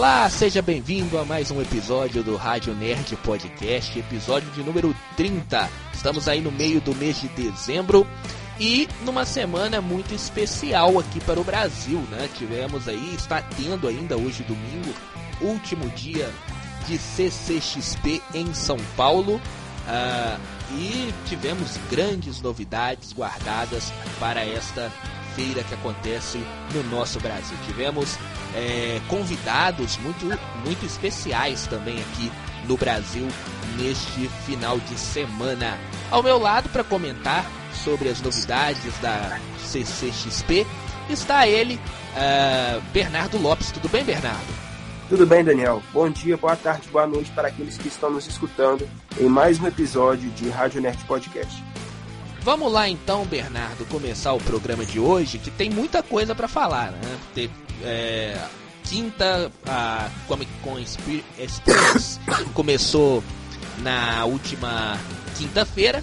Olá, seja bem-vindo a mais um episódio do Rádio Nerd Podcast, episódio de número 30. Estamos aí no meio do mês de dezembro e numa semana muito especial aqui para o Brasil, né? Tivemos aí, está tendo ainda hoje domingo, último dia de CCXP em São Paulo. Uh, e tivemos grandes novidades guardadas para esta feira que acontece no nosso Brasil. Tivemos é, convidados muito, muito especiais também aqui no Brasil neste final de semana. Ao meu lado para comentar sobre as novidades da CCXP está ele, uh, Bernardo Lopes. Tudo bem, Bernardo? Tudo bem, Daniel? Bom dia, boa tarde, boa noite para aqueles que estão nos escutando em mais um episódio de Rádio Nerd Podcast. Vamos lá então, Bernardo, começar o programa de hoje, que tem muita coisa para falar, né? Tem, é, quinta, a Comic Con Experience começou na última quinta-feira,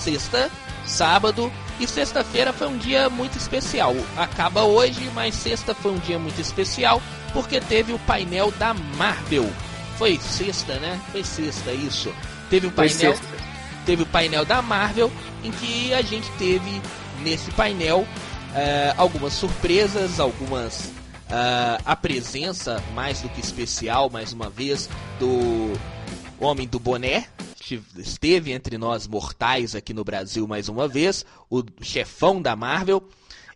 sexta, sábado e sexta-feira foi um dia muito especial. Acaba hoje, mas sexta foi um dia muito especial porque teve o painel da Marvel. Foi sexta, né? Foi sexta isso. Teve o painel, teve o painel da Marvel em que a gente teve nesse painel uh, algumas surpresas, algumas uh, a presença mais do que especial, mais uma vez, do Homem do Boné. Esteve entre nós mortais aqui no Brasil mais uma vez, o chefão da Marvel,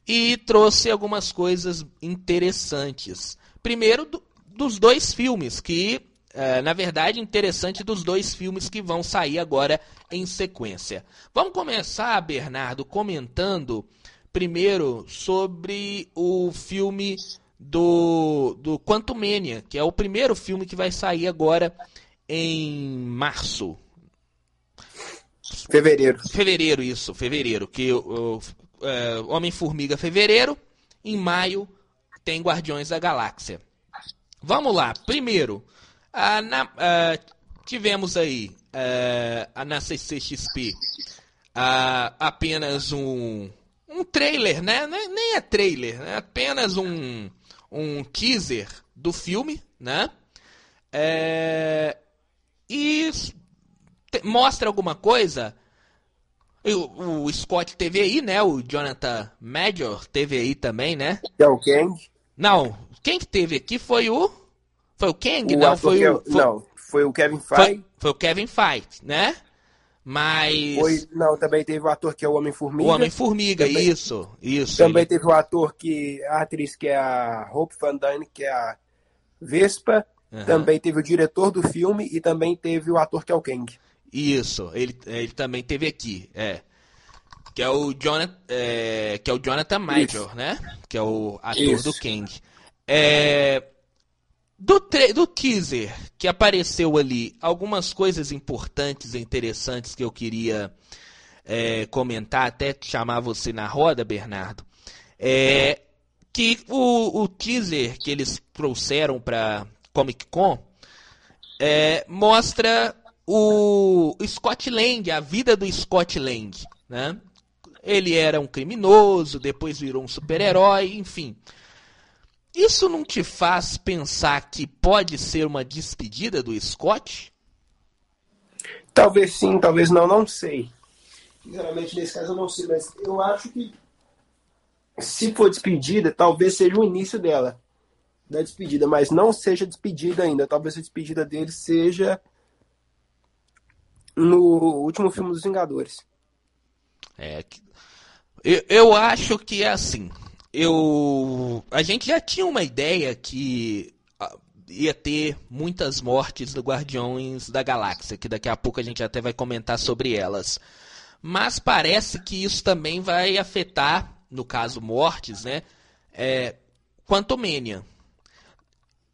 e trouxe algumas coisas interessantes. Primeiro, do, dos dois filmes que é, na verdade, interessante dos dois filmes que vão sair agora em sequência. Vamos começar, Bernardo, comentando primeiro sobre o filme do, do Quantumania, que é o primeiro filme que vai sair agora em março. Fevereiro. Fevereiro, isso, fevereiro. Que o, o é, Homem-Formiga fevereiro, em maio tem Guardiões da Galáxia. Vamos lá, primeiro, ah, na, ah, tivemos aí ah, na CCXP ah, apenas um, um trailer, né? Nem é trailer, é apenas um, um teaser do filme, né? É, e te, mostra alguma coisa. O, o, Scott teve aí, né? O Jonathan Major teve aí também, né? É o Kang? Não, quem que teve aqui foi o foi o Kang? O não, foi o. Foi, não, foi o Kevin Feige. Foi, foi, o Kevin Feige, né? Mas. Foi, não, também teve o ator que é o Homem-Formiga. O Homem-Formiga, isso, isso. Também teve o ator que. A atriz que é a Hope Van Dyne, que é a Vespa. Uhum. Também teve o diretor do filme e também teve o ator que é o Kang. Isso, ele, ele também teve aqui, é. Que é o Jonathan, é, que é o Jonathan Major, isso. né? Que é o ator isso. do Kang. É, do, do teaser que apareceu ali, algumas coisas importantes e interessantes que eu queria é, comentar, até chamar você na roda, Bernardo. É que o, o teaser que eles trouxeram para Comic Con é, mostra o Scott Lang, a vida do Scott Lang. Né? Ele era um criminoso, depois virou um super-herói, enfim. Isso não te faz pensar que pode ser uma despedida do Scott? Talvez sim, talvez não, não sei. Sinceramente, nesse caso eu não sei, mas eu acho que se for despedida, talvez seja o início dela, da despedida, mas não seja despedida ainda. Talvez a despedida dele seja no último filme dos Vingadores. É, eu, eu acho que é assim eu a gente já tinha uma ideia que ah, ia ter muitas mortes do Guardiões da Galáxia, que daqui a pouco a gente até vai comentar sobre elas. Mas parece que isso também vai afetar, no caso mortes, né? É, Quantumania.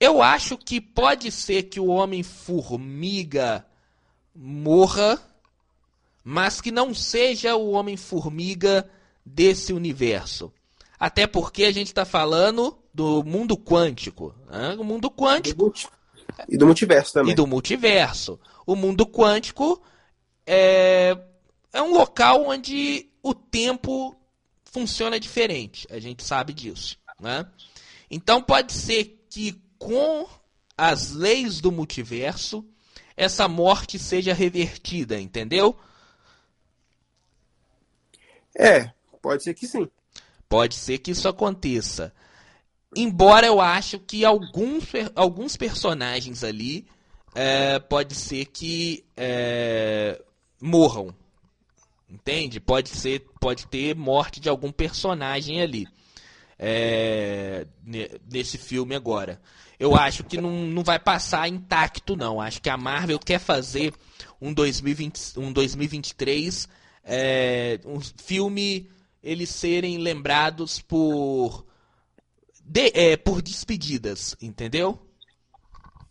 Eu acho que pode ser que o Homem-Formiga morra, mas que não seja o Homem-Formiga desse universo. Até porque a gente está falando do mundo quântico. Né? O mundo quântico. E do multiverso também. E do multiverso. O mundo quântico é, é um local onde o tempo funciona diferente. A gente sabe disso. Né? Então pode ser que com as leis do multiverso, essa morte seja revertida, entendeu? É, pode ser que sim. Pode ser que isso aconteça. Embora eu acho que alguns, alguns personagens ali é, pode ser que é, morram. Entende? Pode ser, pode ter morte de algum personagem ali. É, nesse filme agora. Eu acho que não, não vai passar intacto, não. Acho que a Marvel quer fazer um, 2020, um 2023 é, um filme eles serem lembrados por de, é, por despedidas, entendeu?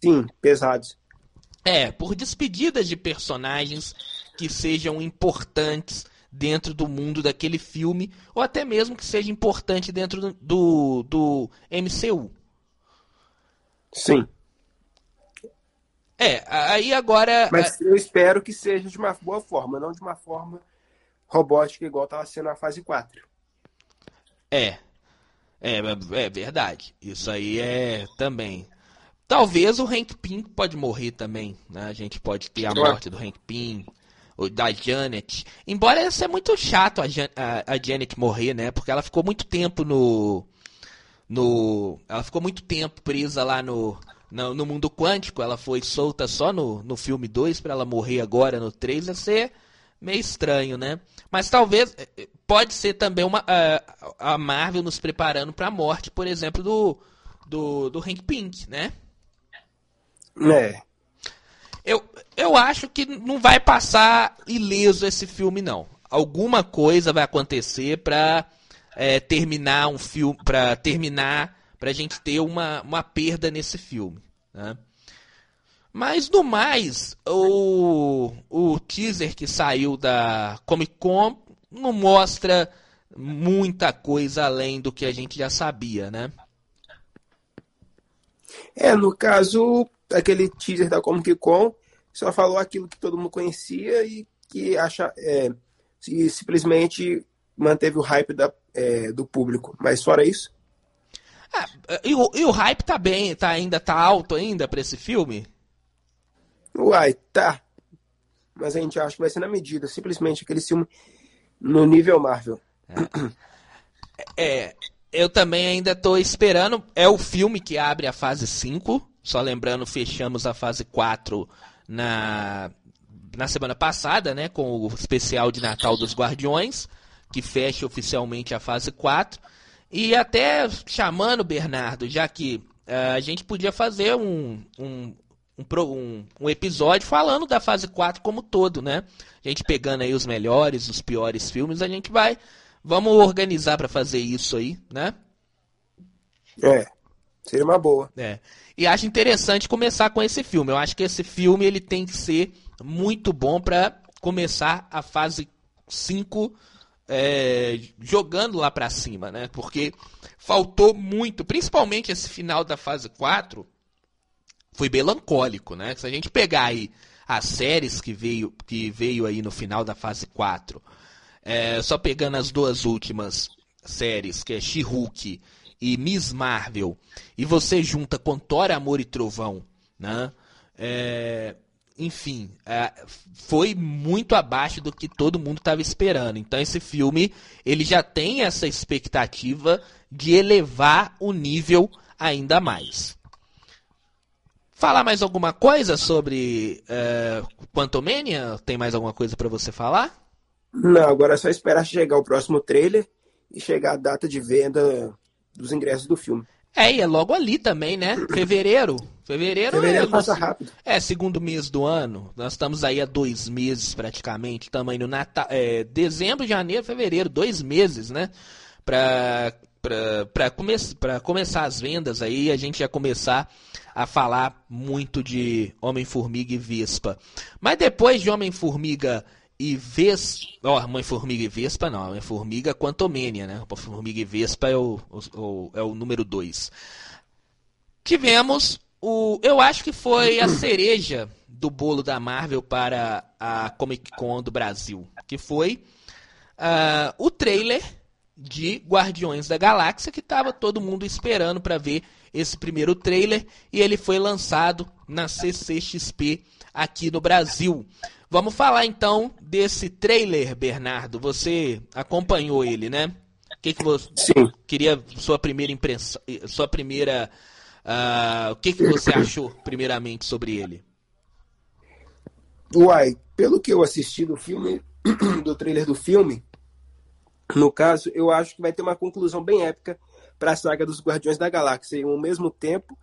Sim, pesados. É, por despedidas de personagens que sejam importantes dentro do mundo daquele filme, ou até mesmo que seja importante dentro do, do MCU. Sim. É, aí agora. Mas eu espero que seja de uma boa forma, não de uma forma robótica igual estava sendo a fase 4. É. É, é verdade. Isso aí é também. Talvez o Hank Pym pode morrer também. Né? A gente pode ter a morte do Hank Pym, ou da Janet. Embora seja muito chato a, Jan a, a Janet morrer, né? Porque ela ficou muito tempo no. no ela ficou muito tempo presa lá no, no, no mundo quântico. Ela foi solta só no, no filme 2 para ela morrer agora no 3. Ia ser meio estranho, né? Mas talvez eh, eh, pode ser também uma a, a Marvel nos preparando para a morte, por exemplo, do do, do Hank Pink, né? É. Eu, eu acho que não vai passar ileso esse filme não. Alguma coisa vai acontecer para é, terminar um filme, para terminar, para a gente ter uma, uma perda nesse filme, né? Mas no mais, o, o teaser que saiu da Comic Con não mostra muita coisa além do que a gente já sabia, né? É, no caso, aquele teaser da Comic Con só falou aquilo que todo mundo conhecia e que acha é, e simplesmente manteve o hype da, é, do público. Mas fora isso. Ah, e, o, e o hype tá bem, tá ainda tá alto ainda para esse filme? Uai, tá. Mas a gente acha que vai ser na medida, simplesmente aquele filme no nível Marvel. É, é eu também ainda estou esperando. É o filme que abre a fase 5. Só lembrando, fechamos a fase 4 na, na semana passada, né? Com o especial de Natal dos Guardiões, que fecha oficialmente a fase 4. E até chamando, Bernardo, já que uh, a gente podia fazer um, um, um, um, um, episódio falando da fase 4 como todo, né? A gente pegando aí os melhores, os piores filmes, a gente vai. Vamos organizar para fazer isso aí, né? É, seria uma boa. É. E acho interessante começar com esse filme. Eu acho que esse filme ele tem que ser muito bom para começar a fase 5 é, jogando lá para cima, né? Porque faltou muito, principalmente esse final da fase 4 foi melancólico, né? Se a gente pegar aí as séries que veio, que veio aí no final da fase 4, é, só pegando as duas últimas séries, que é She-Hulk e Miss Marvel, e você junta com Thor, Amor e Trovão, né? É, enfim, é, foi muito abaixo do que todo mundo estava esperando. Então esse filme ele já tem essa expectativa de elevar o nível ainda mais. Falar mais alguma coisa sobre uh, Quantumania? Tem mais alguma coisa para você falar? Não, agora é só esperar chegar o próximo trailer e chegar a data de venda dos ingressos do filme. É, e é logo ali também, né? Fevereiro. Fevereiro, Fevereiro é, passa rápido. É, segundo mês do ano. Nós estamos aí há dois meses praticamente. Estamos aí no Natal. É, dezembro, janeiro, fevereiro, dois meses, né? Pra, pra, pra, come pra começar as vendas aí, a gente ia começar a falar muito de Homem-Formiga e Vespa. Mas depois de Homem-Formiga e Vespa. Ó, oh, Homem-Formiga e Vespa não, Homem-Formiga Quantumania, né? Homem-Formiga e Vespa é o, o, é o número 2. Tivemos o. Eu acho que foi a cereja do bolo da Marvel para a Comic Con do Brasil. Que foi uh, o trailer de Guardiões da Galáxia que estava todo mundo esperando para ver esse primeiro trailer e ele foi lançado na CCXP aqui no Brasil. Vamos falar então desse trailer, Bernardo. Você acompanhou ele, né? O que, que você Sim. queria sua primeira impressão, sua primeira, uh, o que, que você achou primeiramente sobre ele? Uai, pelo que eu assisti do filme, do trailer do filme, no caso, eu acho que vai ter uma conclusão bem épica para a saga dos Guardiões da Galáxia. E ao mesmo tempo,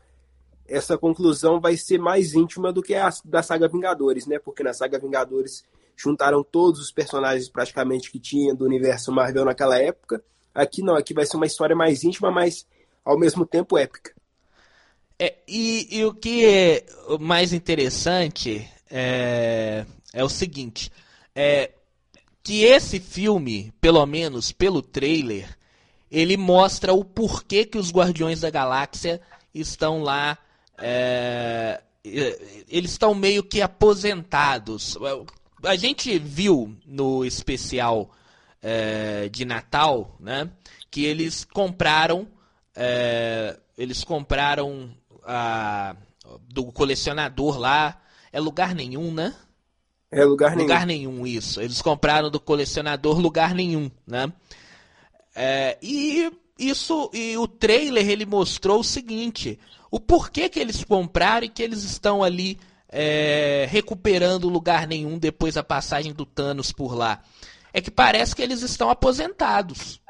essa conclusão vai ser mais íntima do que a da saga Vingadores, né? Porque na saga Vingadores juntaram todos os personagens praticamente que tinha do universo Marvel naquela época. Aqui não, aqui vai ser uma história mais íntima, mas ao mesmo tempo épica. É, e, e o que é mais interessante é, é o seguinte: é, que esse filme, pelo menos pelo trailer, ele mostra o porquê que os Guardiões da Galáxia estão lá. É, eles estão meio que aposentados. A gente viu no especial é, de Natal, né, que eles compraram, é, eles compraram a, do colecionador lá, é lugar nenhum, né? É lugar nenhum. Lugar nenhum, isso. Eles compraram do colecionador lugar nenhum, né? É, e isso, e o trailer ele mostrou o seguinte: o porquê que eles compraram e que eles estão ali é, recuperando lugar nenhum depois da passagem do Thanos por lá. É que parece que eles estão aposentados.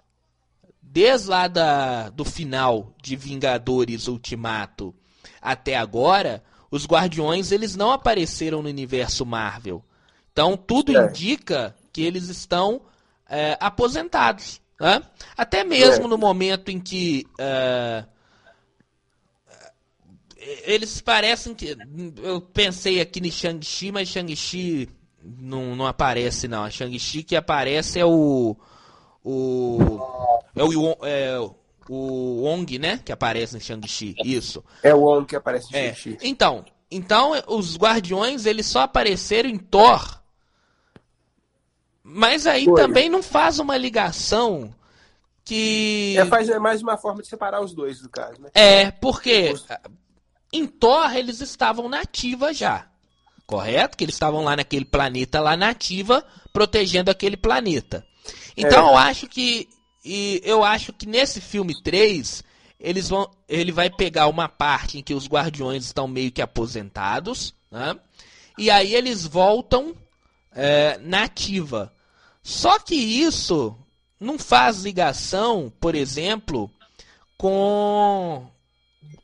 Desde lá da, do final de Vingadores Ultimato até agora, os Guardiões eles não apareceram no universo Marvel. Então tudo indica que eles estão é, aposentados. Né? Até mesmo é. no momento em que uh, eles parecem que. Eu pensei aqui em Shang-Chi, mas Shang-Chi não, não aparece, não. A Shang-Chi que aparece é o. O. É o. É, o Wong, né? Que aparece em Shang-Chi. Isso. É o Wong que aparece em é. Shang-Chi. Então, então, os Guardiões, eles só apareceram em Thor. Mas aí Foi. também não faz uma ligação que. É, faz, é mais uma forma de separar os dois, no caso, né? É, porque em Thor eles estavam nativa já. Correto? Que eles estavam lá naquele planeta lá nativa, protegendo aquele planeta. Então é. eu acho que. E eu acho que nesse filme 3, eles vão, ele vai pegar uma parte em que os guardiões estão meio que aposentados, né? E aí eles voltam é, na ativa. Só que isso não faz ligação, por exemplo, com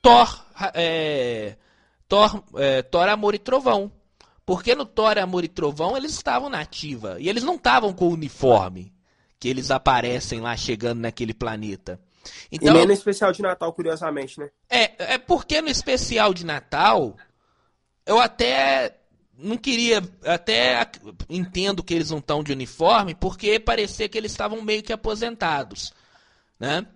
Thor, é, Thor, é, Thor Amor e Trovão. Porque no Thor Amor e Trovão eles estavam na ativa. E eles não estavam com o uniforme que eles aparecem lá chegando naquele planeta. Então, e nem no especial de Natal, curiosamente, né? É, é porque no especial de Natal, eu até não queria, até entendo que eles não estão de uniforme, porque parecia que eles estavam meio que aposentados, né?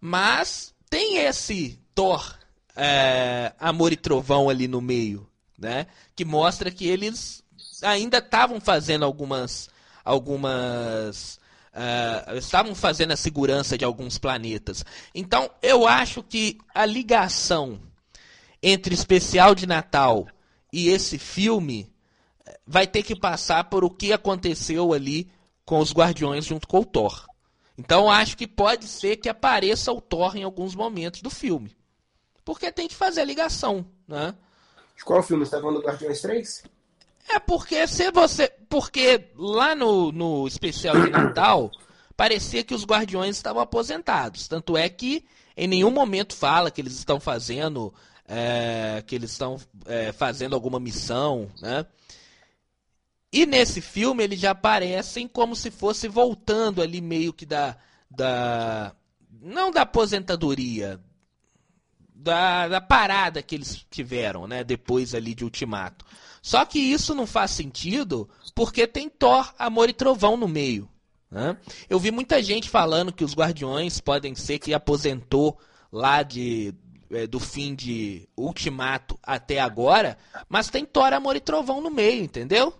Mas tem esse Thor, é, Amor e Trovão ali no meio, né? Que mostra que eles ainda estavam fazendo algumas, algumas Uh, estavam fazendo a segurança de alguns planetas. Então, eu acho que a ligação entre especial de Natal e esse filme eh, vai ter que passar por o que aconteceu ali com os Guardiões junto com o Thor. Então, acho que pode ser que apareça o Thor em alguns momentos do filme. Porque tem que fazer a ligação, né? De qual filme? Você está falando do Guardiões 3? É porque se você. Porque lá no, no especial de Natal, parecia que os guardiões estavam aposentados. Tanto é que em nenhum momento fala que eles estão fazendo. É, que eles estão é, fazendo alguma missão, né? E nesse filme eles já aparecem como se fosse voltando ali meio que da. da não da aposentadoria, da, da parada que eles tiveram, né? Depois ali de Ultimato. Só que isso não faz sentido porque tem Thor, Amor e Trovão no meio. Né? Eu vi muita gente falando que os Guardiões podem ser que aposentou lá de é, do fim de Ultimato até agora, mas tem Thor, Amor e Trovão no meio, entendeu?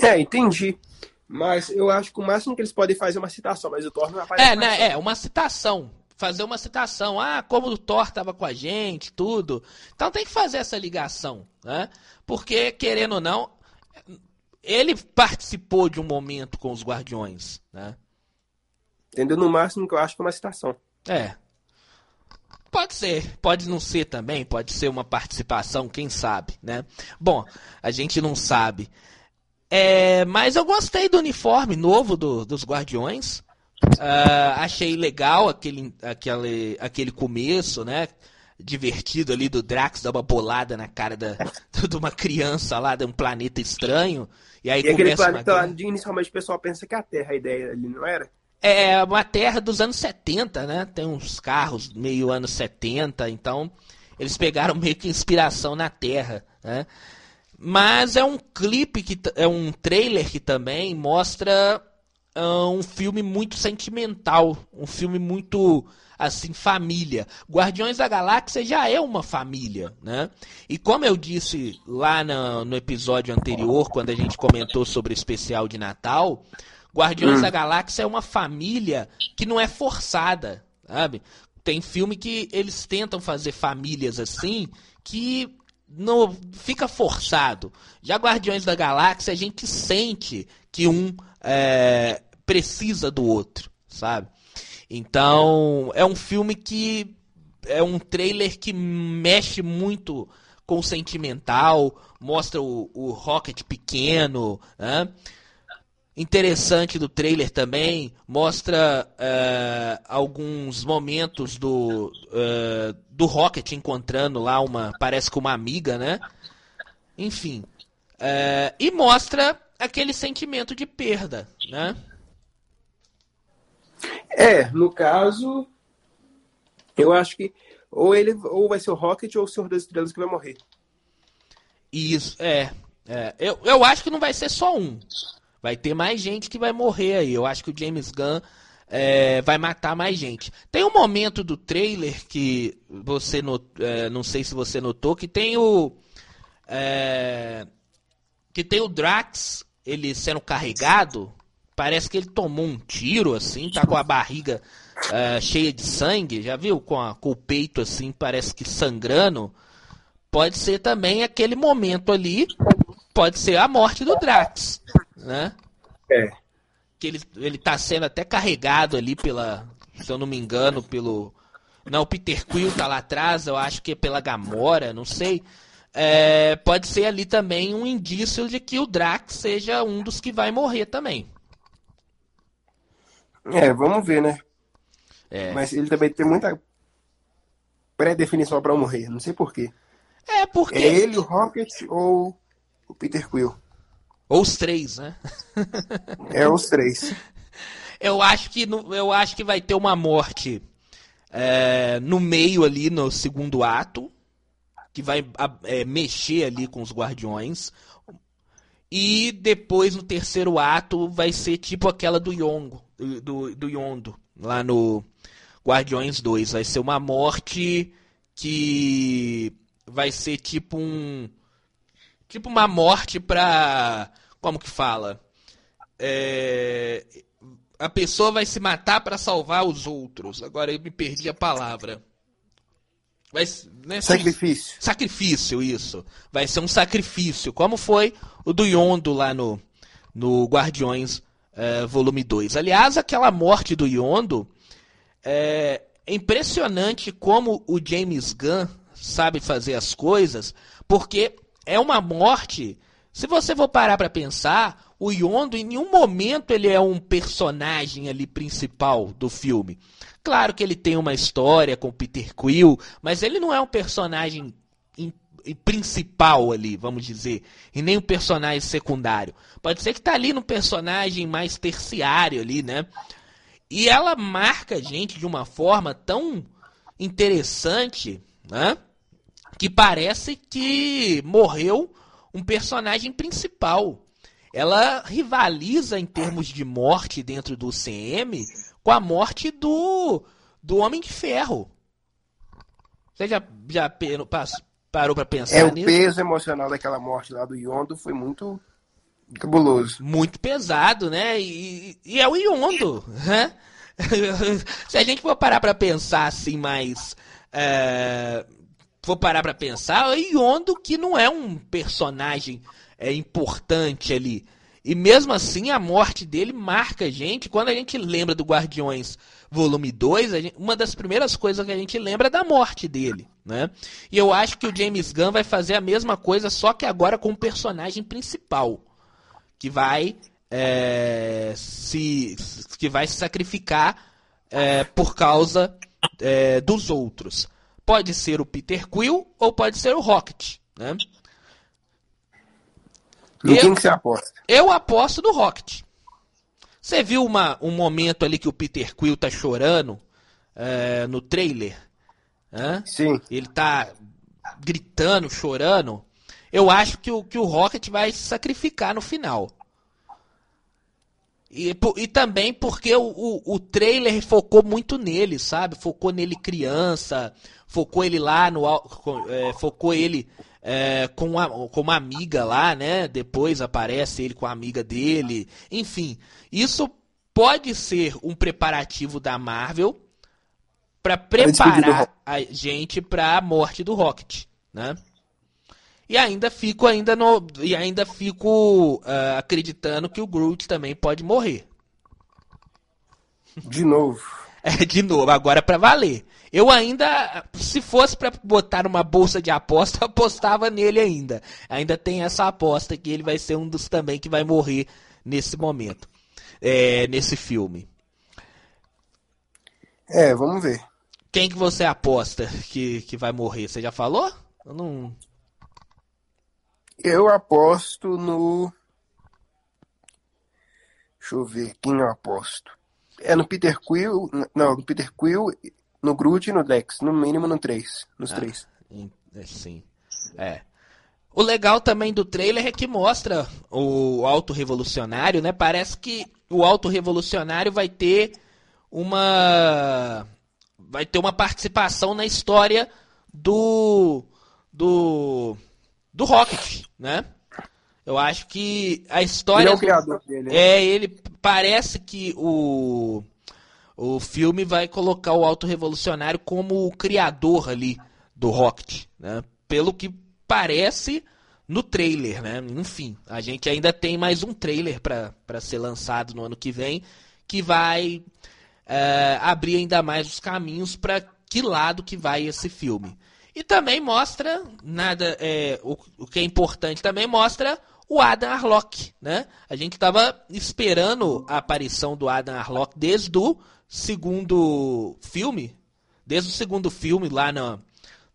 É, entendi. Mas eu acho que o máximo que eles podem fazer é uma citação, mas o Thor não aparece. É, né, é, uma citação. fazer uma citação. Ah, como o Thor estava com a gente, tudo. Então tem que fazer essa ligação, né? Porque, querendo ou não, ele participou de um momento com os Guardiões, né? Entendeu? No máximo que eu acho que é uma citação. É. Pode ser, pode não ser também, pode ser uma participação, quem sabe, né? Bom, a gente não sabe. É, mas eu gostei do uniforme novo do, dos Guardiões. Uh, achei legal aquele, aquele, aquele começo, né? Divertido ali do Drax dar uma bolada na cara da, de uma criança lá de um planeta estranho. E aí e aquele planeta lá, inicialmente o pessoal pensa que é a Terra a ideia ali, não era? É uma terra dos anos 70, né? Tem uns carros meio anos 70, então eles pegaram meio que inspiração na Terra, né? Mas é um clipe que é um trailer que também mostra uh, um filme muito sentimental, um filme muito assim família. Guardiões da Galáxia já é uma família, né? E como eu disse lá no, no episódio anterior, quando a gente comentou sobre o especial de Natal, Guardiões hum. da Galáxia é uma família que não é forçada, sabe? Tem filme que eles tentam fazer famílias assim que não fica forçado. Já Guardiões da Galáxia a gente sente que um é, precisa do outro, sabe? Então é um filme que é um trailer que mexe muito com o sentimental, mostra o, o Rocket pequeno, né? Interessante do trailer também mostra uh, alguns momentos do uh, do Rocket encontrando lá uma parece que uma amiga né? Enfim uh, e mostra aquele sentimento de perda né? É no caso eu acho que ou ele ou vai ser o Rocket ou o Senhor das Estrelas que vai morrer. Isso é, é. Eu, eu acho que não vai ser só um Vai ter mais gente que vai morrer aí. Eu acho que o James Gunn é, vai matar mais gente. Tem um momento do trailer que você not, é, não sei se você notou que tem o é, que tem o Drax ele sendo carregado. Parece que ele tomou um tiro assim, tá com a barriga é, cheia de sangue. Já viu com, a, com o peito assim, parece que sangrando. Pode ser também aquele momento ali. Pode ser a morte do Drax né? É. Que ele, ele tá sendo até carregado ali pela, se eu não me engano, pelo. Não, o Peter Quill tá lá atrás, eu acho que é pela Gamora, não sei. É, pode ser ali também um indício de que o Drax seja um dos que vai morrer também. É, vamos ver, né? É. Mas ele também tem muita pré-definição para morrer, não sei porquê. É porque. É ele, o Rocket ou o Peter Quill? Ou os três, né? É os três. Eu acho que, eu acho que vai ter uma morte é, no meio ali, no segundo ato, que vai é, mexer ali com os guardiões. E depois, no terceiro ato, vai ser tipo aquela do Yongo, do, do Yondo, lá no Guardiões 2. Vai ser uma morte que vai ser tipo um tipo uma morte pra. Como que fala? É, a pessoa vai se matar para salvar os outros. Agora eu me perdi a palavra. Vai, né, sacrifício. Sacrifício, isso. Vai ser um sacrifício, como foi o do Yondo lá no, no Guardiões é, Volume 2. Aliás, aquela morte do Yondo é, é impressionante como o James Gunn sabe fazer as coisas, porque é uma morte. Se você for parar para pensar, o Yondo em nenhum momento ele é um personagem ali principal do filme. Claro que ele tem uma história com Peter Quill, mas ele não é um personagem principal ali, vamos dizer, e nem um personagem secundário. Pode ser que tá ali no personagem mais terciário ali, né? E ela marca a gente de uma forma tão interessante, né? Que parece que morreu um personagem principal. Ela rivaliza em termos de morte dentro do CM com a morte do, do Homem de Ferro. Você já, já parou para pensar é, nisso? O peso emocional daquela morte lá do Yondo foi muito cabuloso. Muito pesado, né? E, e é o Yondo, né? Se a gente for parar pra pensar assim, mais. É, for parar pra pensar, o Yondo que não é um personagem é, importante ali. E mesmo assim, a morte dele marca a gente. Quando a gente lembra do Guardiões Volume 2, gente, uma das primeiras coisas que a gente lembra é da morte dele. Né? E eu acho que o James Gunn vai fazer a mesma coisa, só que agora com o personagem principal. Que vai é, se, que vai se sacrificar é, por causa é, dos outros. Pode ser o Peter Quill ou pode ser o Rocket. Né? Em quem que você aposta? Eu aposto no Rocket. Você viu uma, um momento ali que o Peter Quill tá chorando é, no trailer? Hã? Sim. Ele tá gritando, chorando. Eu acho que o, que o Rocket vai se sacrificar no final. E, e também porque o, o, o, trailer focou muito nele, sabe? Focou nele criança, focou ele lá no. É, focou ele é, com, uma, com uma amiga lá, né? Depois aparece ele com a amiga dele. Enfim, isso pode ser um preparativo da Marvel para preparar a gente para a morte do Rocket, né? E ainda fico ainda no e ainda fico uh, acreditando que o Groot também pode morrer. De novo. É, de novo, agora para valer. Eu ainda, se fosse para botar uma bolsa de aposta, apostava nele ainda. Ainda tem essa aposta que ele vai ser um dos também que vai morrer nesse momento, é, nesse filme. É, vamos ver. Quem que você aposta que, que vai morrer? Você já falou? Eu não. Eu aposto no. Deixa eu ver quem eu aposto. É no Peter Quill. Não, no Peter Quill no Groot e no Dex, no mínimo no 3. Nos ah, três. É, sim. É. O legal também do trailer é que mostra o Auto Revolucionário, né? Parece que o Auto Revolucionário vai ter uma vai ter uma participação na história do do do Rocket, né? Eu acho que a história ele é o criador dele. Né? É, ele parece que o o filme vai colocar o Alto Revolucionário como o criador ali do Rocket, né? Pelo que parece no trailer, né? Enfim, a gente ainda tem mais um trailer para ser lançado no ano que vem, que vai é, abrir ainda mais os caminhos para que lado que vai esse filme. E também mostra nada, é, o, o que é importante também mostra o Adam Arlock, né? A gente estava esperando a aparição do Adam Arlock desde o segundo filme, desde o segundo filme lá na,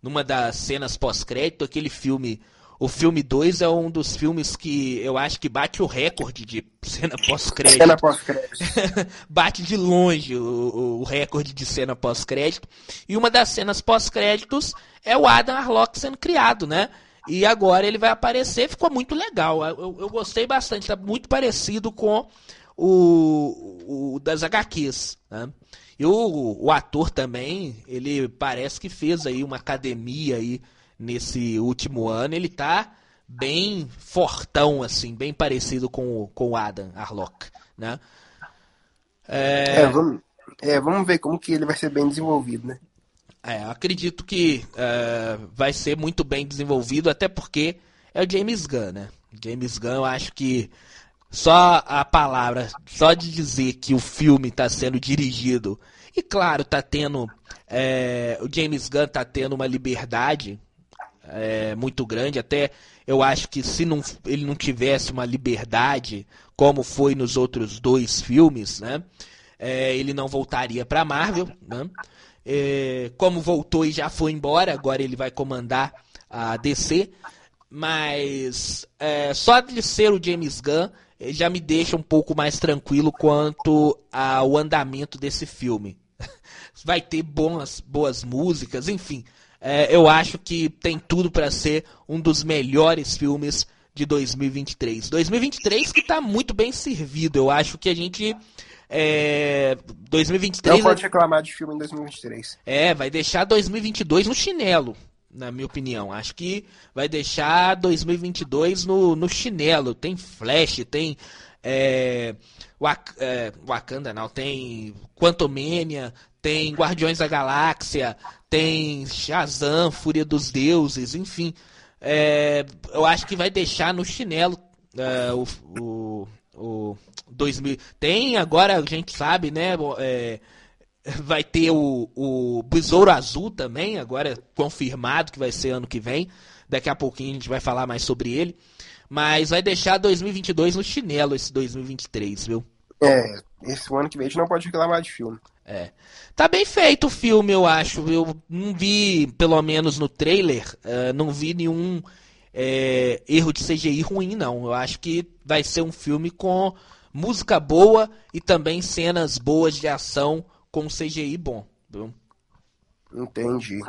numa das cenas pós-crédito, aquele filme, o filme 2 é um dos filmes que eu acho que bate o recorde de cena pós-crédito. Cena pós-crédito. bate de longe o, o recorde de cena pós-crédito. E uma das cenas pós-créditos é o Adam Arlock sendo criado, né? E agora ele vai aparecer, ficou muito legal. Eu, eu gostei bastante, tá muito parecido com o, o das HQs. Né? E o, o ator também, ele parece que fez aí uma academia aí nesse último ano. Ele tá bem fortão, assim, bem parecido com, com o Adam Arlock. Né? É... É, vamos, é, vamos ver como que ele vai ser bem desenvolvido, né? É, acredito que uh, vai ser muito bem desenvolvido, até porque é o James Gunn, né? James Gunn, eu acho que só a palavra, só de dizer que o filme está sendo dirigido, e claro, tá tendo. É, o James Gunn tá tendo uma liberdade é, muito grande, até eu acho que se não, ele não tivesse uma liberdade, como foi nos outros dois filmes, né? É, ele não voltaria para Marvel, né? É, como voltou e já foi embora, agora ele vai comandar a DC. Mas é, só de ser o James Gunn já me deixa um pouco mais tranquilo quanto ao andamento desse filme. Vai ter boas, boas músicas, enfim. É, eu acho que tem tudo para ser um dos melhores filmes de 2023. 2023 que está muito bem servido. Eu acho que a gente. É, 2023. Não pode reclamar de filme em 2023. É, vai deixar 2022 no chinelo. na minha opinião. Acho que vai deixar 2022 no, no chinelo. Tem Flash, tem é, Wak é, Wakanda, não, tem Quantumania, tem Guardiões da Galáxia, tem Shazam, Fúria dos Deuses, enfim. É, eu acho que vai deixar no chinelo é, o, o, o 2000. Tem agora, a gente sabe, né? É, vai ter o, o Besouro Azul também, agora confirmado que vai ser ano que vem. Daqui a pouquinho a gente vai falar mais sobre ele. Mas vai deixar 2022 no chinelo esse 2023, viu? É, esse ano que vem a gente não pode reclamar de filme. É. Tá bem feito o filme, eu acho. Eu não vi, pelo menos no trailer, uh, não vi nenhum é, erro de CGI ruim, não. Eu acho que vai ser um filme com música boa e também cenas boas de ação com CGI bom. Viu? Entendi.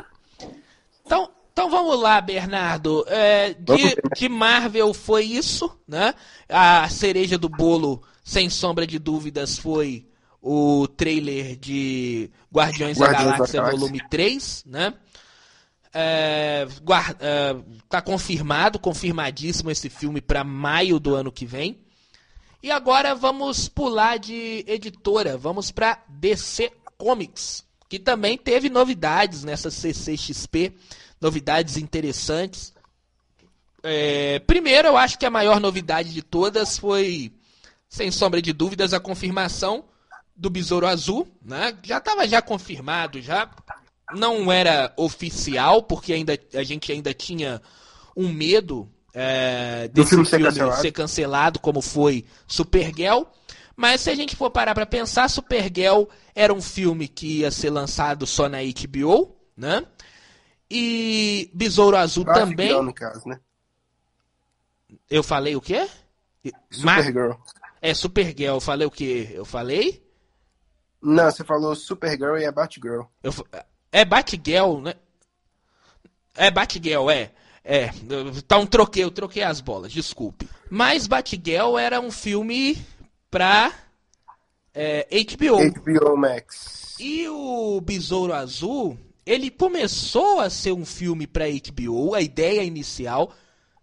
Então, então vamos lá, Bernardo. É, de, de, Marvel foi isso, né? A cereja do bolo, sem sombra de dúvidas, foi o trailer de Guardiões, Guardiões da Galáxia, da Galáxia Volume 3, né? É, guarda, é, tá confirmado, confirmadíssimo esse filme para maio do ano que vem. E agora vamos pular de editora, vamos para DC Comics, que também teve novidades nessa CCXP novidades interessantes. É, primeiro, eu acho que a maior novidade de todas foi, sem sombra de dúvidas, a confirmação do Besouro Azul. Né? Já estava já confirmado, já não era oficial, porque ainda, a gente ainda tinha um medo é, desse filme, filme ser, cancelado. ser, cancelado. como foi Supergirl. Mas se a gente for parar para pensar, Supergirl era um filme que ia ser lançado só na HBO, né? E Besouro Azul Batgirl, também. no caso, né? Eu falei o quê? Supergirl. É Supergirl. Eu falei o quê? Eu falei? Não, você falou Supergirl e é Batgirl. Eu... É Batgirl, né? É Batgirl, é. É, então troquei, eu troquei as bolas, desculpe. Mas Batgirl era um filme pra é, HBO. HBO Max. E o Besouro Azul ele começou a ser um filme para HBO, a ideia inicial,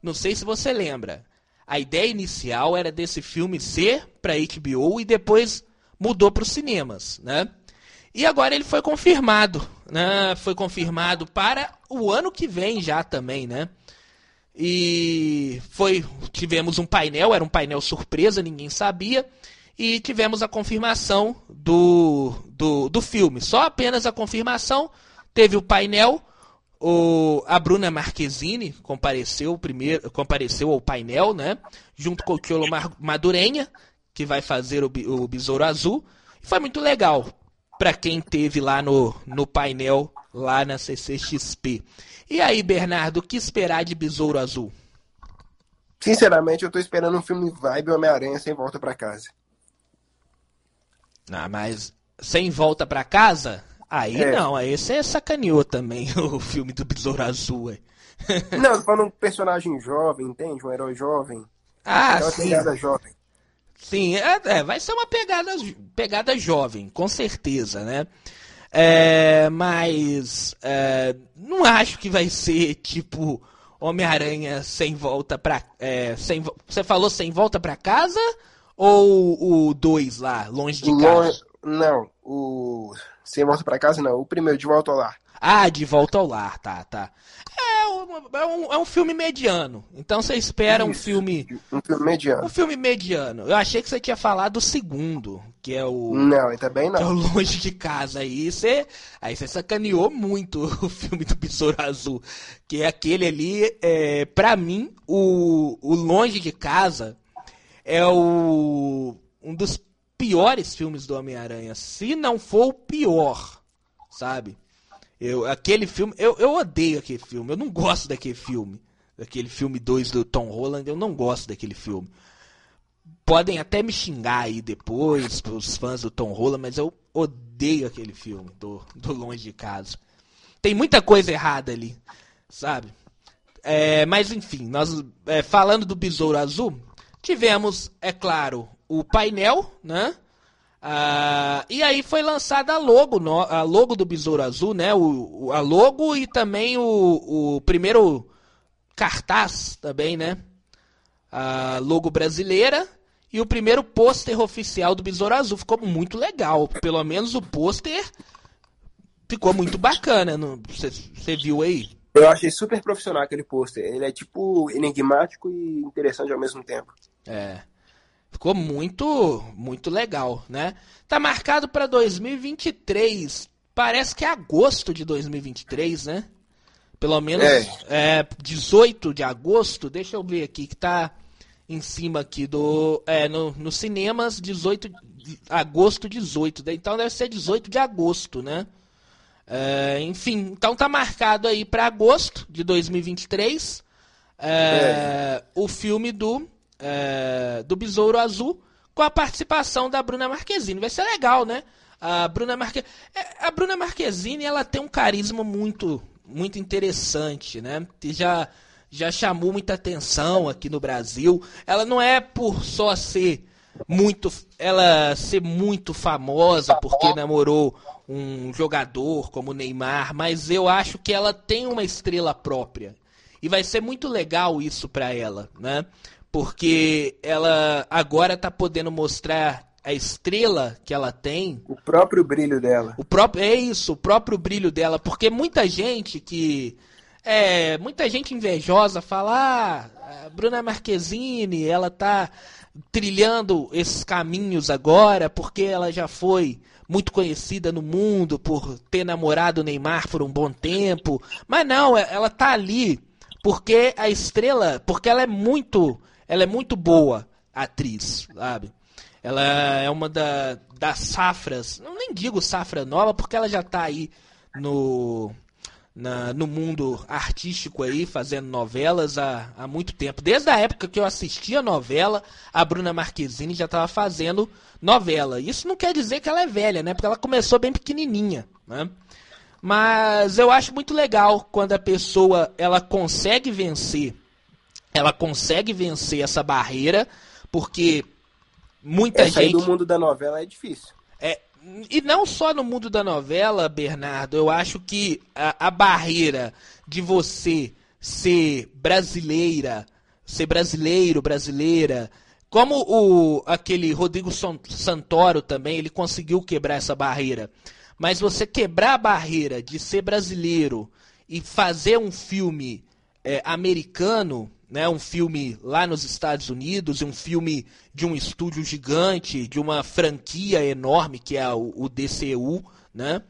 não sei se você lembra. A ideia inicial era desse filme ser para HBO e depois mudou para os cinemas, né? E agora ele foi confirmado, né? Foi confirmado para o ano que vem já também, né? E foi tivemos um painel, era um painel surpresa, ninguém sabia, e tivemos a confirmação do, do, do filme. Só apenas a confirmação Teve o painel, o, a Bruna Marquezine compareceu primeiro, compareceu ao painel, né? Junto com o Tiolo Madurenha, que vai fazer o, o Besouro Azul. E foi muito legal para quem teve lá no, no painel, lá na CCXP. E aí, Bernardo, o que esperar de Besouro Azul? Sinceramente, eu tô esperando um filme vibe Homem-Aranha sem volta para casa. Ah, mas sem volta para casa? Aí é. não, aí você sacaneou também o filme do Besouro Azul. Ué. Não, falando um personagem jovem, entende? Um herói jovem. Ah, é sim. pegada jovem. Sim, é, é, vai ser uma pegada, pegada jovem, com certeza, né? É, mas é, não acho que vai ser tipo Homem-Aranha sem volta pra. É, sem, você falou sem volta pra casa? Ou o 2 lá, longe de casa? Não, o sem volta para casa, não. O primeiro, De Volta ao Lar. Ah, De Volta ao Lar, tá, tá. É, é um, é um filme mediano. Então você espera Isso, um filme. Um filme mediano. Um filme mediano. Eu achei que você tinha falado do segundo, que é o. Não, também não. é o Longe de Casa. Aí você, aí você sacaneou muito o filme do Besouro Azul. Que é aquele ali, é, pra mim, o, o Longe de Casa é o. Um dos piores filmes do Homem-Aranha, se não for o pior, sabe? Eu, aquele filme, eu, eu odeio aquele filme, eu não gosto daquele filme. Daquele filme 2 do Tom Holland, eu não gosto daquele filme. Podem até me xingar aí depois, os fãs do Tom Holland, mas eu odeio aquele filme do, do Longe de Casa. Tem muita coisa errada ali, sabe? É, mas enfim, nós é, falando do Besouro Azul, tivemos, é claro, o painel, né? Uh, e aí foi lançada a logo, a logo do Besouro Azul, né? O, a logo e também o, o primeiro cartaz também, né? A logo brasileira e o primeiro pôster oficial do Besouro Azul. Ficou muito legal. Pelo menos o pôster ficou muito bacana. Você viu aí? Eu achei super profissional aquele pôster. Ele é tipo enigmático e interessante ao mesmo tempo. É. Ficou muito, muito legal, né? Tá marcado para 2023. Parece que é agosto de 2023, né? Pelo menos é. é 18 de agosto. Deixa eu ver aqui que tá em cima aqui do é no, nos cinemas 18 de agosto 18. Então deve ser 18 de agosto, né? É, enfim, então tá marcado aí para agosto de 2023 é, é. o filme do é, do Besouro Azul com a participação da Bruna Marquezine. Vai ser legal, né? A Bruna, Marque... É, a Bruna Marquezine ela tem um carisma muito muito interessante, né? Já já chamou muita atenção aqui no Brasil. Ela não é por só ser muito ela ser muito famosa porque namorou um jogador como Neymar, mas eu acho que ela tem uma estrela própria. E vai ser muito legal isso para ela, né? Porque ela agora está podendo mostrar a estrela que ela tem. O próprio brilho dela. O próprio é isso, o próprio brilho dela, porque muita gente que é, muita gente invejosa fala, ah, Bruna Marquezine, ela tá trilhando esses caminhos agora porque ela já foi muito conhecida no mundo por ter namorado o Neymar por um bom tempo. Mas não, ela tá ali porque a estrela, porque ela é muito ela é muito boa atriz, sabe? Ela é uma da, das safras, não nem digo safra nova, porque ela já está aí no, na, no mundo artístico aí, fazendo novelas há, há muito tempo. Desde a época que eu assistia novela, a Bruna Marquezine já estava fazendo novela. Isso não quer dizer que ela é velha, né? Porque ela começou bem pequenininha, né? Mas eu acho muito legal quando a pessoa ela consegue vencer ela consegue vencer essa barreira, porque muita essa gente. Aí do mundo da novela é difícil. É, e não só no mundo da novela, Bernardo, eu acho que a, a barreira de você ser brasileira, ser brasileiro, brasileira, como o aquele Rodrigo Santoro também, ele conseguiu quebrar essa barreira. Mas você quebrar a barreira de ser brasileiro e fazer um filme é, americano, né, um filme lá nos Estados Unidos, um filme de um estúdio gigante, de uma franquia enorme que é o, o DCU, né?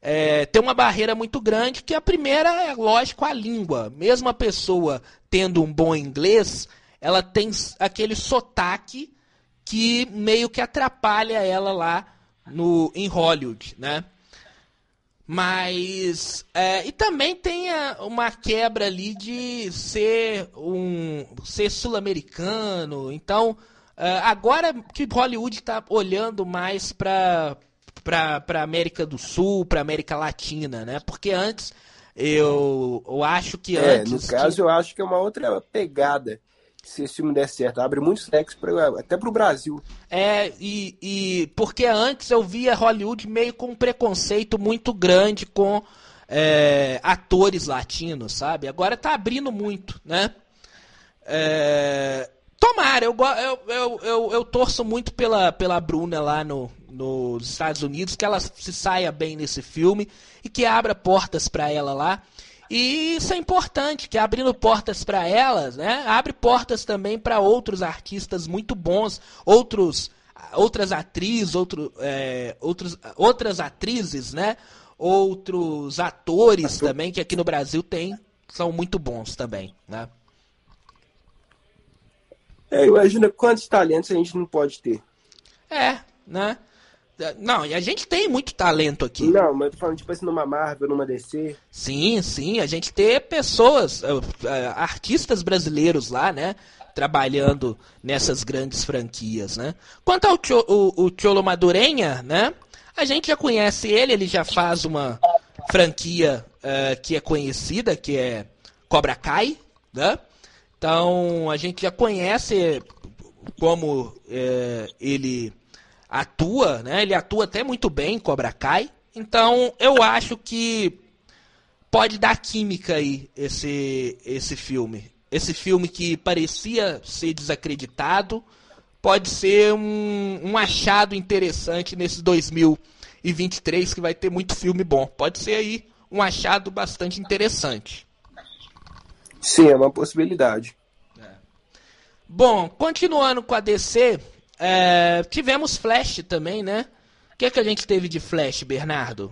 É, tem uma barreira muito grande que a primeira é lógico a língua. Mesmo a pessoa tendo um bom inglês, ela tem aquele sotaque que meio que atrapalha ela lá no em Hollywood, né? Mas. É, e também tem a, uma quebra ali de ser um. ser sul-americano. Então, é, agora que Hollywood está olhando mais para para América do Sul, para América Latina, né? Porque antes eu, eu acho que é, antes. No caso, eu acho que é uma outra pegada se esse filme der certo. Abre muitos leques pra, até pro Brasil. É, e, e porque antes eu via Hollywood meio com um preconceito muito grande com é, atores latinos, sabe? Agora tá abrindo muito, né? É, tomara, eu, eu, eu, eu, eu torço muito pela, pela Bruna lá no, nos Estados Unidos, que ela se saia bem nesse filme e que abra portas para ela lá. E isso é importante, que abrindo portas para elas, né, abre portas também para outros artistas muito bons, outros, outras atrizes, outro, é, outros, outras atrizes, né, outros atores Ator. também que aqui no Brasil tem, são muito bons também, né. É, imagina quantos talentos a gente não pode ter. É, né? Não, e a gente tem muito talento aqui. Não, mas tô falando tipo assim numa Marvel, numa DC. Sim, sim, a gente tem pessoas, uh, uh, artistas brasileiros lá, né? Trabalhando nessas grandes franquias, né? Quanto ao Cho, o, o Cholo Madurenha, né? A gente já conhece ele, ele já faz uma franquia uh, que é conhecida, que é Cobra Kai, né? Então a gente já conhece como ele atua, né? Ele atua até muito bem em Cobra Kai. Então, eu acho que pode dar química aí esse esse filme. Esse filme que parecia ser desacreditado, pode ser um, um achado interessante nesse 2023 que vai ter muito filme bom. Pode ser aí um achado bastante interessante. Sim, é uma possibilidade. É. Bom, continuando com a DC, é, tivemos Flash também, né? O que, é que a gente teve de Flash, Bernardo?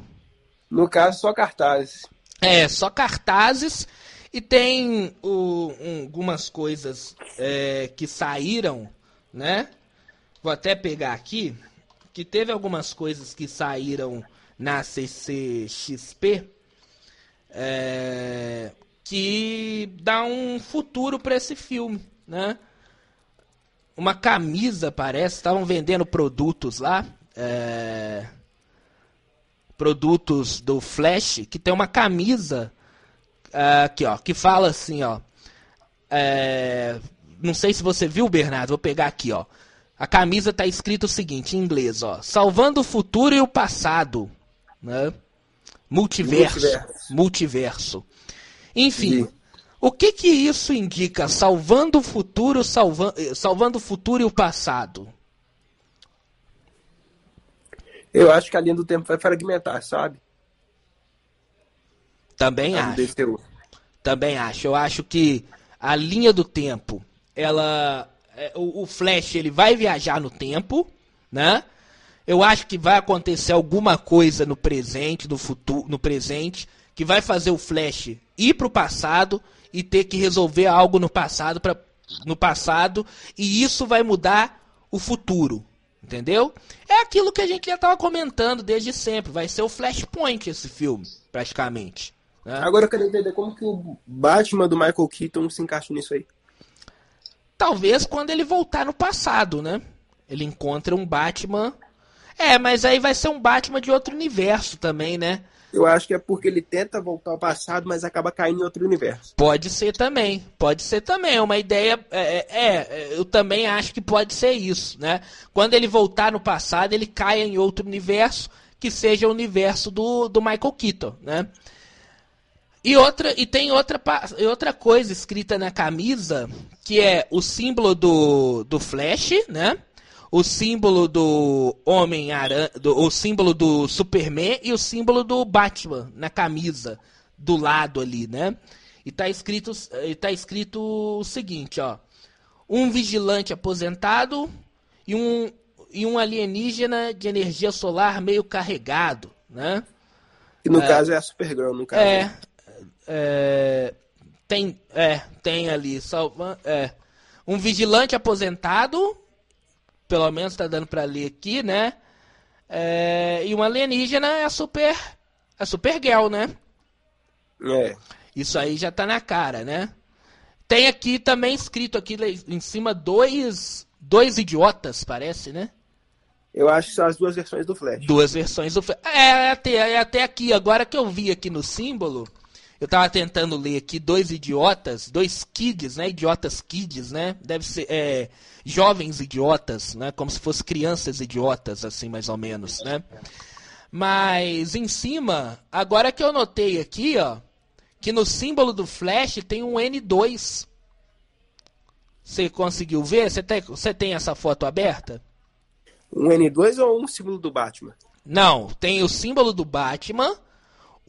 No caso, só cartazes. É, só cartazes. E tem o, um, algumas coisas é, que saíram, né? Vou até pegar aqui. Que teve algumas coisas que saíram na CCXP. É, que dá um futuro para esse filme, né? Uma camisa, parece, estavam vendendo produtos lá, é... produtos do Flash, que tem uma camisa é, aqui, ó, que fala assim, ó. É... Não sei se você viu, Bernardo, vou pegar aqui, ó. A camisa tá escrito o seguinte, em inglês, ó. Salvando o futuro e o passado, né? Multiverso. Multiverso. Multiverso. Enfim, o que que isso indica? Salvando o futuro, salva, salvando o futuro e o passado. Eu acho que a linha do tempo vai fragmentar, sabe? Também a acho. Também acho. Eu acho que a linha do tempo, ela, é, o, o Flash, ele vai viajar no tempo, né? Eu acho que vai acontecer alguma coisa no presente, no futuro, no presente, que vai fazer o Flash ir para o passado e ter que resolver algo no passado para no passado e isso vai mudar o futuro, entendeu? É aquilo que a gente já estava comentando desde sempre, vai ser o Flashpoint esse filme, praticamente. Né? Agora eu quero entender como que o Batman do Michael Keaton se encaixa nisso aí. Talvez quando ele voltar no passado, né? Ele encontra um Batman. É, mas aí vai ser um Batman de outro universo também, né? Eu acho que é porque ele tenta voltar ao passado, mas acaba caindo em outro universo. Pode ser também, pode ser também. É uma ideia. É, é, é, eu também acho que pode ser isso, né? Quando ele voltar no passado, ele cai em outro universo que seja o universo do, do Michael Keaton, né? E outra e tem outra outra coisa escrita na camisa que é o símbolo do, do Flash, né? O símbolo do Homem-Aranha, o símbolo do Superman e o símbolo do Batman na camisa do lado ali, né? E tá escrito, e tá escrito o seguinte, ó: um vigilante aposentado e um e um alienígena de energia solar meio carregado, né? Que no é, caso é a Supergirl, no caso. É, é tem é, tem ali salva, é um vigilante aposentado pelo menos está dando para ler aqui, né? É, e uma alienígena é a super a Supergirl, né? É. Isso aí já tá na cara, né? Tem aqui também escrito aqui em cima dois dois idiotas, parece, né? Eu acho que são as duas versões do Flash. Duas versões do Flash. É, é até, é até aqui. Agora que eu vi aqui no símbolo, eu tava tentando ler aqui dois idiotas, dois kids, né? Idiotas kids, né? Deve ser. É, jovens idiotas, né? Como se fossem crianças idiotas, assim, mais ou menos, né? Mas em cima, agora que eu notei aqui, ó, que no símbolo do Flash tem um N2. Você conseguiu ver? Você tem, você tem essa foto aberta? Um N2 ou um símbolo do Batman? Não, tem o símbolo do Batman,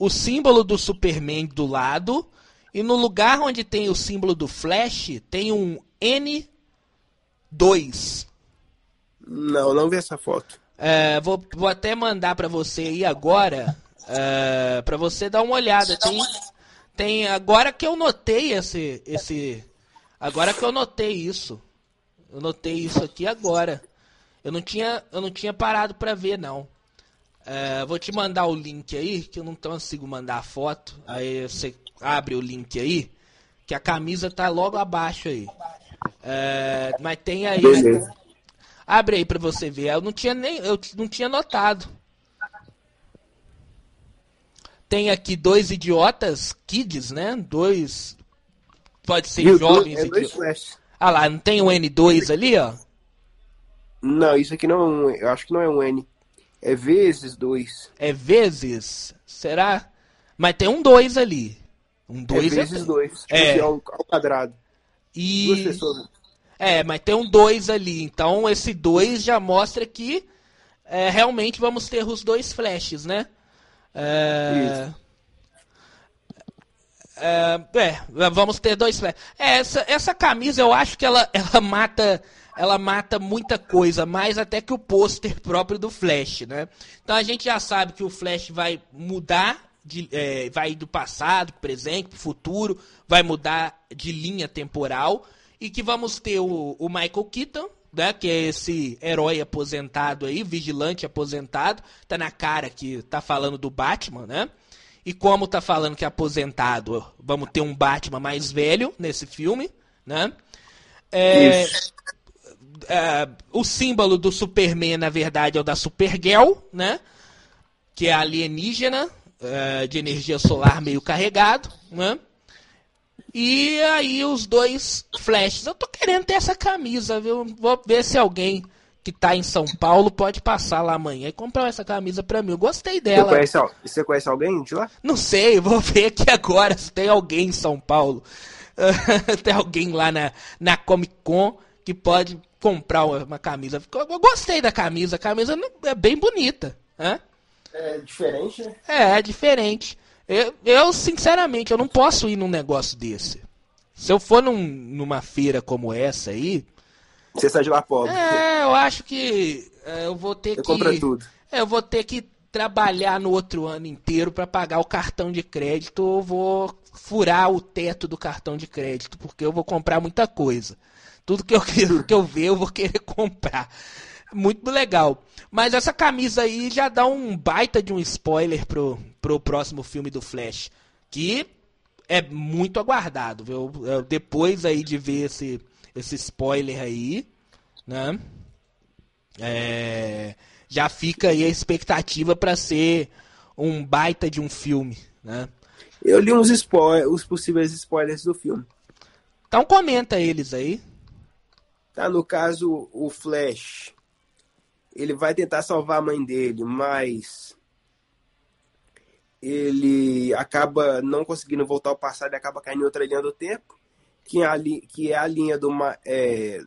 o símbolo do Superman do lado, e no lugar onde tem o símbolo do Flash, tem um N 2. Não, não vi essa foto. É, vou, vou até mandar para você aí agora, é, para você dar uma olhada. Tem, tem agora que eu notei esse, esse, agora que eu notei isso, eu notei isso aqui agora. Eu não tinha, eu não tinha parado para ver não. É, vou te mandar o link aí, que eu não consigo mandar a foto. Aí você abre o link aí, que a camisa tá logo abaixo aí. É, mas tem aí. Beleza. Abre aí pra você ver. Eu não tinha nem. Eu não tinha notado. Tem aqui dois idiotas, kids, né? Dois. Pode ser jovens é idiotas. Ah lá, não tem o N2 ali, ó? Não, isso aqui não é um. Eu acho que não é um N. É vezes 2. É vezes? Será? Mas tem um 2 ali. Um 2 é vezes 2. Tipo É. ao, ao quadrado. E... Duas pessoas. É, mas tem um 2 ali. Então esse 2 já mostra que é, realmente vamos ter os dois flashes, né? É... É, é, vamos ter dois flashes. É, essa, essa camisa eu acho que ela, ela mata ela mata muita coisa, mais até que o pôster próprio do Flash, né? Então a gente já sabe que o Flash vai mudar, de, é, vai do passado, presente, pro futuro, vai mudar de linha temporal e que vamos ter o, o Michael Keaton, né, que é esse herói aposentado aí, vigilante aposentado, tá na cara que tá falando do Batman, né? E como tá falando que é aposentado, vamos ter um Batman mais velho nesse filme, né? É, É, o símbolo do Superman, na verdade, é o da Supergirl, né? Que é alienígena, é, de energia solar meio carregado, né? E aí os dois flashes. Eu tô querendo ter essa camisa, viu? Vou ver se alguém que tá em São Paulo pode passar lá amanhã e comprar essa camisa pra mim. Eu gostei Você dela. conhece, al- você conhece alguém de lá? Não sei, vou ver aqui agora se tem alguém em São Paulo. tem alguém lá na, na Comic Con que pode comprar uma, camisa. Eu gostei da camisa, a camisa é bem bonita. Né? É diferente, né? É, é diferente. Eu, eu, sinceramente, eu não posso ir num negócio desse. Se eu for num- numa feira como essa aí, Você sai de lá pobre. é, eu acho que é, eu vou ter Você que. compra tudo. É, eu vou ter que trabalhar no outro ano inteiro para pagar o cartão de crédito. Eu vou furar o teto do cartão de crédito, porque eu vou comprar muita coisa. Tudo que eu, que eu ver, eu vou querer comprar. Muito legal. Mas essa camisa aí já dá um baita de um spoiler pro, pro próximo filme do Flash. Que é muito aguardado, viu? Depois aí de ver esse, esse spoiler aí, né? É, já fica aí a expectativa para ser um baita de um filme, né? Eu li uns spoilers, os possíveis spoilers do filme. Então comenta eles aí. Tá, no caso, o Flash, ele vai tentar salvar a mãe dele, mas ele acaba não conseguindo voltar ao passado e acaba caindo em outra linha do tempo, que é a, li- que é a linha do... ma- É...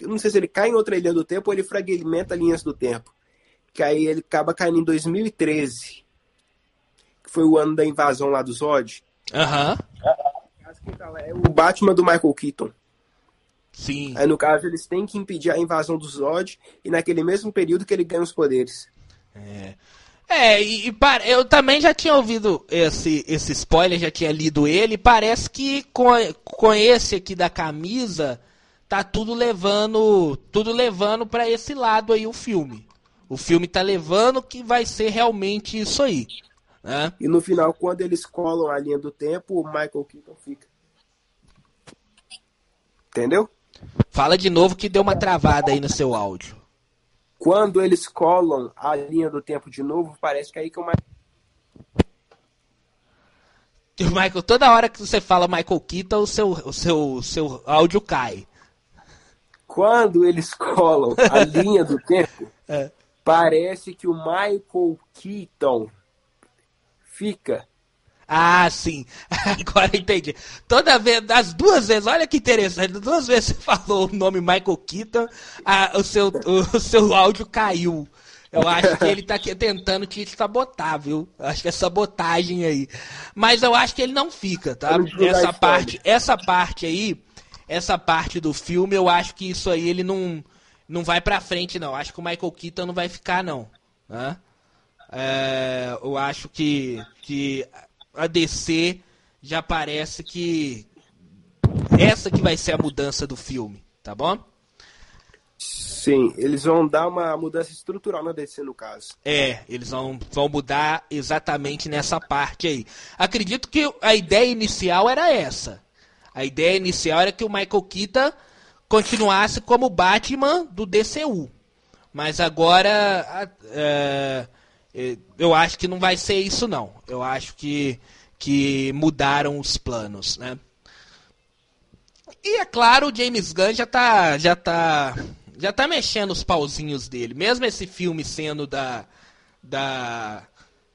Eu não sei se ele cai em outra linha do tempo ou ele fragmenta linhas do tempo. Que aí ele acaba caindo em 2013, que foi o ano da invasão lá do Zod. Aham. É o Batman do Michael Keaton. Sim. Aí, no caso, eles têm que impedir a invasão do Zod e naquele mesmo período que ele ganha os poderes. É, e, e pa- eu também já tinha ouvido esse, esse spoiler, já tinha lido ele. e Parece que com, com esse aqui da camisa, tá tudo levando. Tudo levando para esse lado aí o filme. O filme tá levando que vai ser realmente isso aí. Né? E no final, quando eles colam a linha do tempo, o Michael Keaton fica. Entendeu? Fala de novo que deu uma travada aí no seu áudio. Quando eles colam a linha do tempo de novo, parece que é aí que o Michael. Michael, toda hora que você fala Michael Keaton, o seu, o seu, o seu áudio cai. Quando eles colam a linha do tempo, É. parece que o Michael Keaton fica. Ah, sim. Agora entendi. Toda vez, das duas vezes, olha que interessante, duas vezes você falou o nome Michael Keaton, a- o, seu, o, seu áudio caiu. Eu acho que ele tá tentando te sabotar, viu? Eu Acho que é sabotagem aí. Mas eu acho que ele não fica, tá? Essa parte, essa parte aí, essa parte do filme, eu acho que isso aí ele não, não vai pra frente, não. Acho que o Michael Keaton não vai ficar, não. Né? É, eu acho que, que a DC já parece que essa que vai ser a mudança do filme, tá bom? Sim, eles vão dar uma mudança estrutural na DC, no caso. É, eles vão, vão mudar exatamente nessa parte aí. Acredito que a ideia inicial era essa. A ideia inicial era que o Michael Keaton continuasse como Batman do DCU. Mas agora a- é, é, eu acho que não vai ser isso não. Eu acho que, que mudaram os planos, né? E é claro, o James Gunn já tá, já tá, já tá mexendo os pauzinhos dele. Mesmo esse filme sendo da da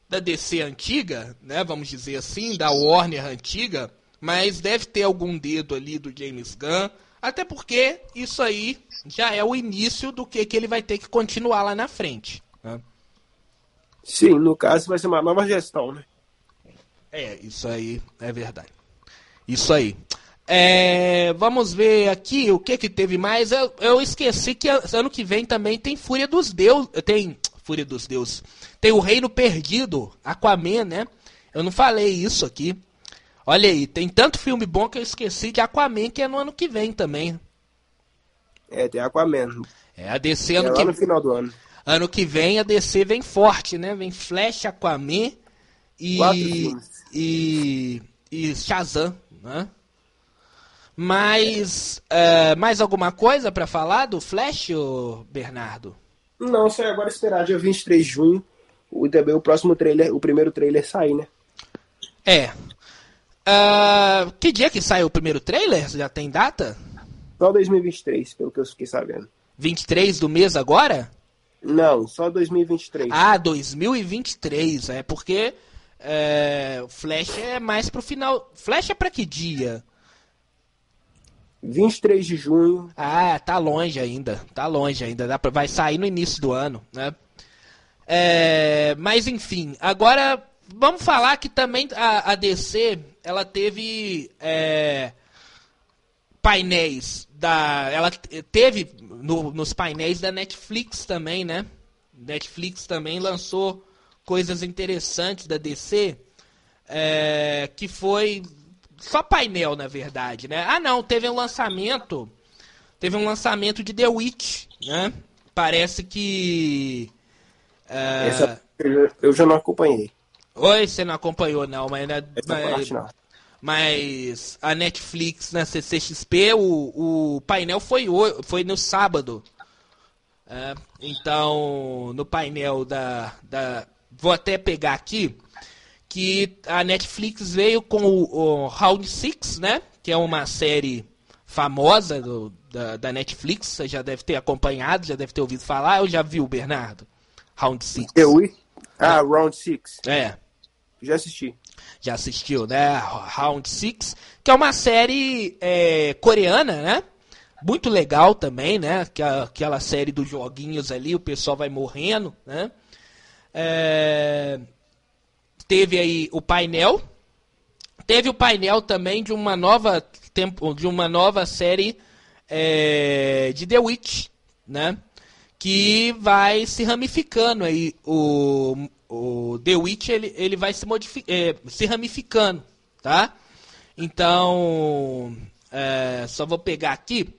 da DC antiga, né, vamos dizer assim, da Warner antiga, mas deve ter algum dedo ali do James Gunn, até porque isso aí já é o início do que, que ele vai ter que continuar lá na frente. Sim, no caso vai ser uma nova gestão, né? É, isso aí é verdade. Isso aí. É, vamos ver aqui o que que teve mais. Eu, eu esqueci que ano que vem também tem Fúria dos Deuses. Tem Fúria dos Deuses. Tem o Reino Perdido, Aquaman, né? Eu não falei isso aqui. Olha aí, tem tanto filme bom que eu esqueci de Aquaman que é no ano que vem também. É, tem Aquaman. É, a DC ano é que no final do ano. Ano que vem a DC vem forte, né? Vem Flash, Aquaman e e e Shazam, né? Mas é, mais alguma coisa pra falar do Flash, Bernardo? Não, só é agora esperar dia 23 de junho o, também o próximo trailer, o primeiro trailer sair, né? É. Ah, que dia que sai o primeiro trailer? Já tem data? Só 2023, pelo que eu fiquei sabendo. 23 do mês agora? Não, só 2023. Ah, 2023. É porque é, Flash é mais pro final. Flash é pra que dia? 23 de junho. Ah, tá longe ainda. Tá longe ainda. Dá pra, vai sair no início do ano, né? É, mas enfim, agora vamos falar que também a, a DC ela teve é, painéis da. Ela teve no- nos painéis da Netflix também, né? Netflix também lançou coisas interessantes da DC. é, que foi só painel, na verdade, né? Ah, não, teve um lançamento. Teve um lançamento de The Witch, né? Parece que. é, Essa eu já- não acompanhei. Oi, você não acompanhou, não, mas, né, Essa mas, parte não. Mas a Netflix na CCXP, o, o painel foi, foi no sábado. É, então, no painel da, da. Vou até pegar aqui. Que a Netflix veio com o, o Round Six, né? Que é uma série famosa do- da, da Netflix. Você já deve ter acompanhado, já deve ter ouvido falar. Eu já vi o Bernardo. Round Six. Eu Ah, Round 6. É. Já assisti. Já assistiu, né? Round Six, que é uma série é, coreana, né? Muito legal também, né? Aquela, aquela série dos joguinhos ali, o pessoal vai morrendo, né? É, teve aí o painel. Teve o painel também de uma nova tempo, de uma nova série é, de The Witch, né? Que vai se ramificando aí o, o The Witch ele, ele vai se é, se ramificando, tá? Então é, só vou pegar aqui,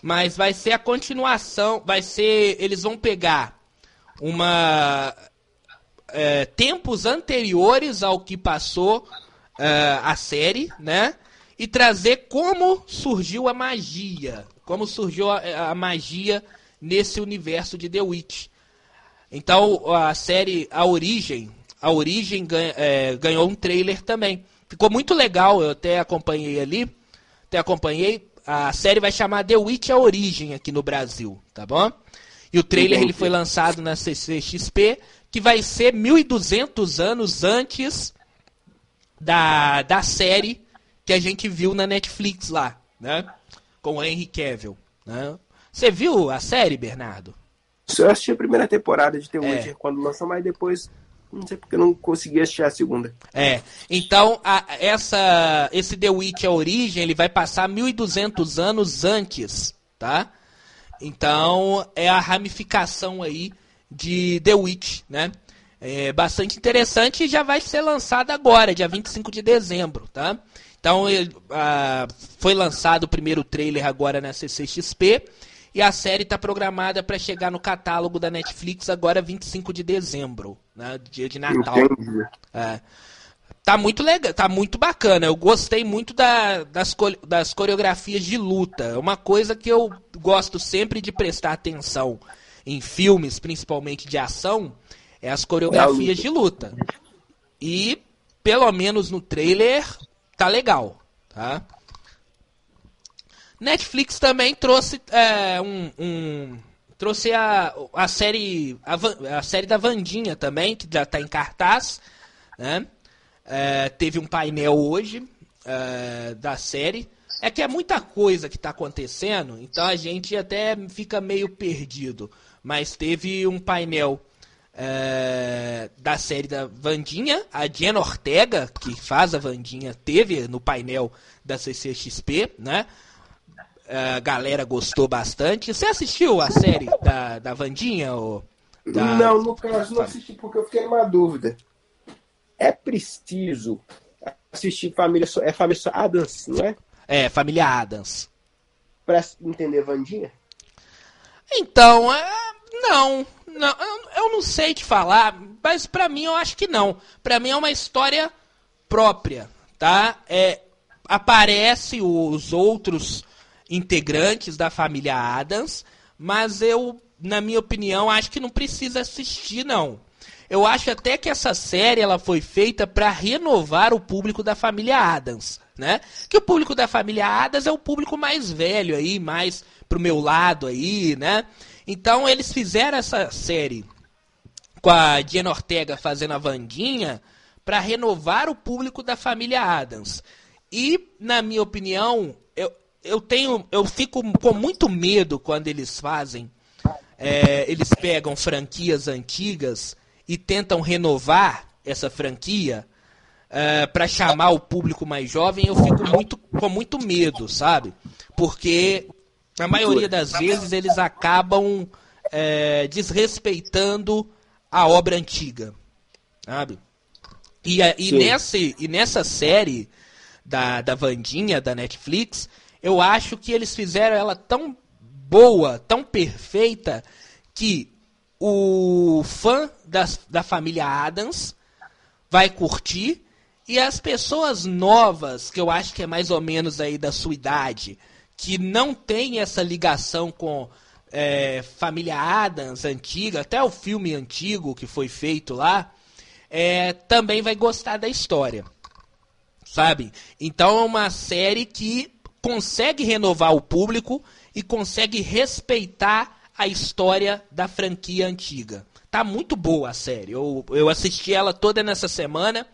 mas vai ser a continuação, vai ser eles vão pegar uma é, tempos anteriores ao que passou é, a série, né? E trazer como surgiu a magia, como surgiu a, a magia nesse universo de The Witch. Então a série, a origem, a origem ganha- é, ganhou um trailer também. Ficou muito legal, eu até acompanhei ali, até acompanhei. A série vai chamar The Witch a Origem aqui no Brasil, tá bom? E o trailer ele foi lançado na CCXP, que vai ser 1200 anos antes da, da série que a gente viu na Netflix lá, né? Com o Henry Cavill, né? Você viu a série, Bernardo? Só assisti a primeira temporada de The É. Witcher quando lançou, mas depois não sei porque eu não consegui assistir a segunda. É. Então, a- essa, esse The Witch, a origem, ele vai passar 1200 anos antes, tá? Então, é a ramificação aí de The Witch, né? É bastante interessante e já vai ser lançado agora, dia 25 de dezembro, tá? Então, ele- ah, foi lançado o primeiro trailer agora na CCXP e a série está programada para chegar no catálogo da Netflix agora 25 de dezembro, né? Dia de Natal. É. Tá muito legal, tá muito bacana. Eu gostei muito da- das, das coreografias de luta. É uma coisa que eu gosto sempre de prestar atenção em filmes, principalmente de ação, é as coreografias de luta. E, pelo menos no trailer, tá legal, tá? Netflix também trouxe é, um, um, trouxe a, a série a, a, série da Vandinha também que já está em cartaz, né? É, teve um painel hoje é, da série. É que é muita coisa que está acontecendo, então a gente até fica meio perdido. Mas teve um painel é, da série da Vandinha, a Jenna Ortega, que faz a Vandinha, teve no painel da CCXP, né? A galera gostou bastante. Você assistiu a série da, da Vandinha? Ou da... Não, no caso não assisti porque eu fiquei numa dúvida. É preciso assistir Família, é Família Adams, não é? É, Família Adams. Pra entender Vandinha? Então, é, não, não, eu não sei te falar, mas para mim eu acho que não. Para mim é uma história própria, tá? É, aparece os outros integrantes da família Adams, mas eu, na minha opinião, acho que não precisa assistir não. Eu acho até que essa série ela foi feita para renovar o público da família Adams, né? Que o público da família Adams é o público mais velho aí, mais pro meu lado aí, né? Então eles fizeram essa série com a Diana Ortega fazendo a Vandinha para renovar o público da família Adams. E, na minha opinião, eu, tenho. Eu fico com muito medo quando eles fazem. É, eles pegam franquias antigas e tentam renovar essa franquia uh, para chamar o público mais jovem, eu fico muito, com muito medo, sabe? Porque a maioria das vezes eles acabam uh, desrespeitando a obra antiga, sabe? E, e, nesse, e nessa série da, da Vandinha, da Netflix, eu acho que eles fizeram ela tão boa, tão perfeita, que o fã da, da família Adams vai curtir e as pessoas novas, que eu acho que é mais ou menos aí da sua idade, que não tem essa ligação com é, família Adams antiga, até o filme antigo que foi feito lá, é, também vai gostar da história. Sabe? Então é uma série que consegue renovar o público e consegue respeitar a história da franquia antiga. Tá muito boa a série. Eu, eu assisti ela toda nessa semana,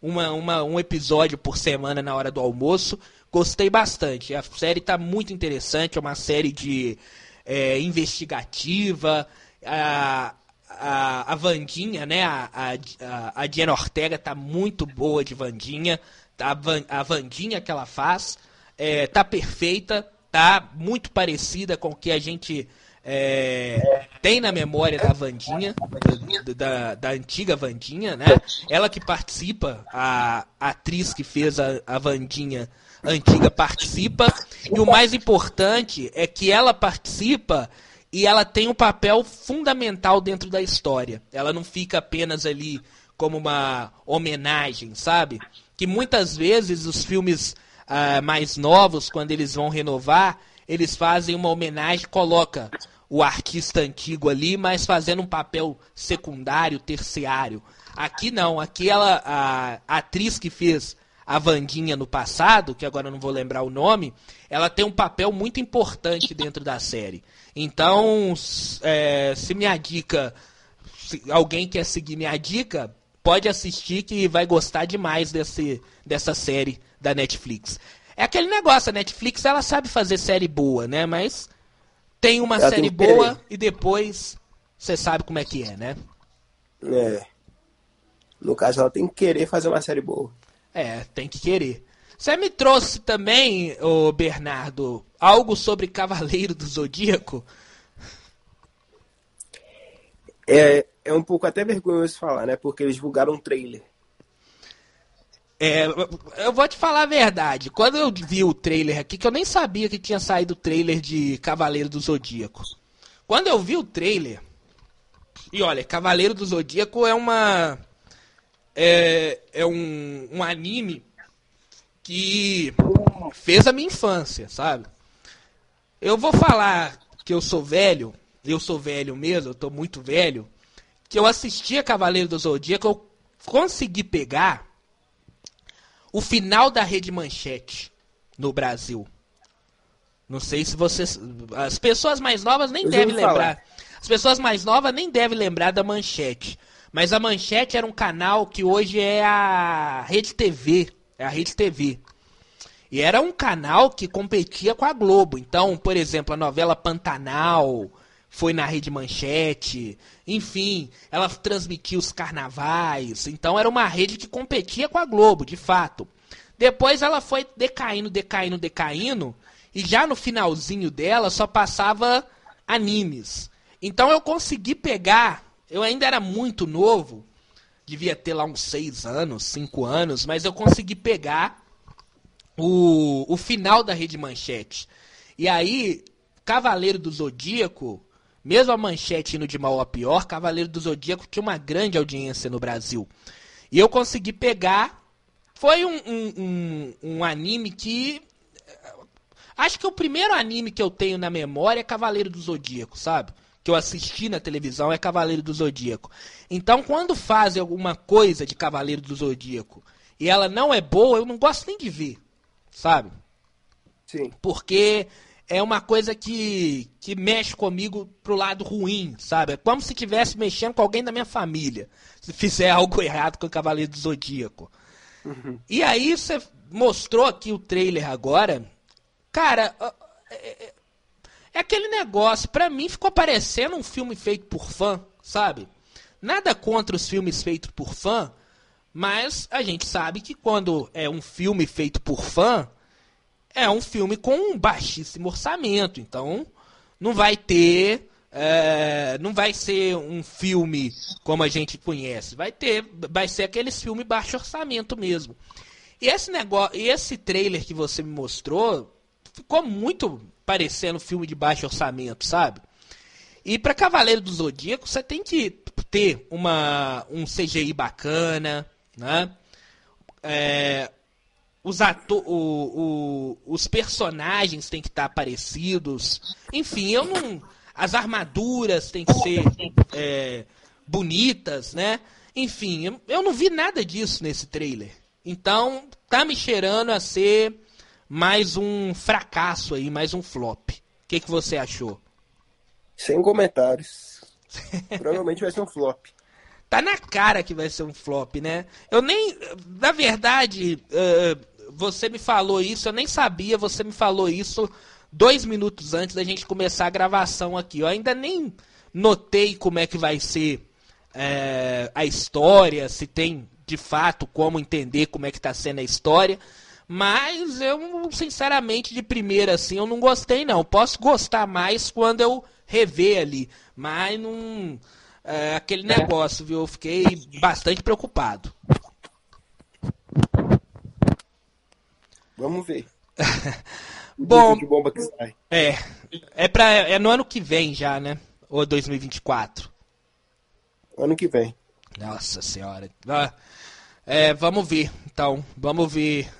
uma, uma, um episódio por semana na hora do almoço. Gostei bastante. A série tá muito interessante, é uma série de é, investigativa. A, a, a Vandinha, né? A, a, a Diana Ortega tá muito boa de Vandinha. A, a Vandinha que ela faz é, tá perfeita, tá muito parecida com o que a gente é, tem na memória da Vandinha, da, da, antiga Vandinha, né? Ela que participa, a, a atriz que fez a, a Vandinha antiga participa. E o mais importante é que ela participa e ela tem um papel fundamental dentro da história. Ela não fica apenas ali como uma homenagem, sabe? Que muitas vezes os filmes uh, mais novos, quando eles vão renovar, eles fazem uma homenagem, coloca o artista antigo ali, mas fazendo um papel secundário, terciário. Aqui não, aqui ela, a, a atriz que fez a Vandinha no passado, que agora eu não vou lembrar o nome, ela tem um papel muito importante dentro da série. Então, é, se minha dica, se alguém quer seguir minha dica, pode assistir que vai gostar demais desse, dessa série da Netflix. É aquele negócio, a Netflix ela sabe fazer série boa, né? Mas tem uma Ela série tem boa e depois você sabe como é que é, né? É. No caso, ela tem que querer fazer uma série boa. É, tem que querer. Você me trouxe também, ô Bernardo, algo sobre Cavaleiro do Zodíaco? É, é um pouco até vergonhoso falar, né? Porque eles divulgaram um trailer. É, eu vou te falar a verdade. Quando eu vi o trailer aqui, que eu nem sabia que tinha saído o trailer de Cavaleiro do Zodíaco. Quando eu vi o trailer, e olha, Cavaleiro do Zodíaco é uma. É, é um, um anime que fez a minha infância, sabe? Eu vou falar que eu sou velho, eu sou velho mesmo, eu tô muito velho, que eu assistia Cavaleiro do Zodíaco, eu consegui pegar o final da Rede Manchete no Brasil. Não sei se vocês. As pessoas mais novas nem devem lembrar. As pessoas mais novas nem devem lembrar da Manchete. Mas a Manchete era um canal que hoje é a Rede TV. É a Rede TV. E era um canal que competia com a Globo. Então, por exemplo, a novela Pantanal foi na Rede Manchete. Enfim, ela transmitia os carnavais. Então, era uma rede que competia com a Globo, de fato. Depois ela foi decaindo, decaindo, decaindo. E já no finalzinho dela só passava animes. Então eu consegui pegar. Eu ainda era muito novo. Devia ter lá uns 6 anos, 5 anos. Mas eu consegui pegar o, o final da Rede Manchete. E aí, Cavaleiro do Zodíaco, mesmo a Manchete indo de mal a pior, Cavaleiro do Zodíaco tinha uma grande audiência no Brasil. E eu consegui pegar. Foi um, um, um, um anime que. Acho que o primeiro anime que eu tenho na memória é Cavaleiro do Zodíaco, sabe? Que eu assisti na televisão é Cavaleiro do Zodíaco. Então, quando fazem alguma coisa de Cavaleiro do Zodíaco e ela não é boa, eu não gosto nem de ver sabe? Sim. Porque é uma coisa que, que mexe comigo pro lado ruim, sabe? É como se estivesse mexendo com alguém da minha família. Se fizer algo errado com o Cavaleiro do Zodíaco. Uhum. E aí você mostrou aqui o trailer agora. Cara, é, é, é aquele negócio. Pra mim ficou parecendo um filme feito por fã, sabe? Nada contra os filmes feitos por fã, mas a gente sabe que quando é um filme feito por fã, é um filme com um baixíssimo orçamento. Então, não vai ter. É, não vai ser um filme como a gente conhece. Vai ter. Vai ser aqueles filmes baixo orçamento mesmo. E esse negócio. Esse trailer que você me mostrou ficou muito parecendo filme de baixo orçamento, sabe? E para Cavaleiro do Zodíaco, você tem que ter uma, um CGI bacana, né? É, os, ato o, o, os personagens têm que estar parecidos. Enfim, eu não. As armaduras têm que ser é, bonitas, né? Enfim, eu, eu não vi nada disso nesse trailer. Então, tá me cheirando a ser mais um fracasso aí, mais um flop. O que, que você achou? Sem comentários. Provavelmente vai ser um flop tá na cara que vai ser um flop, né? Eu nem. Na verdade, uh, você me falou isso, eu nem sabia, você me falou isso dois minutos antes da gente começar a gravação aqui. Eu ainda nem notei como é que vai ser uh, a história, se tem de fato como entender como é que tá sendo a história. Mas eu, sinceramente, de primeira assim, eu não gostei não. Posso gostar mais quando eu rever ali. Mas não é, aquele negócio, viu? Eu fiquei bastante preocupado. Vamos ver. Bom, de bomba que sai. É, é, pra, é no ano que vem já, né? Ou 2024? Ano que vem. Nossa senhora. Ah, é, vamos ver, então. Vamos ver.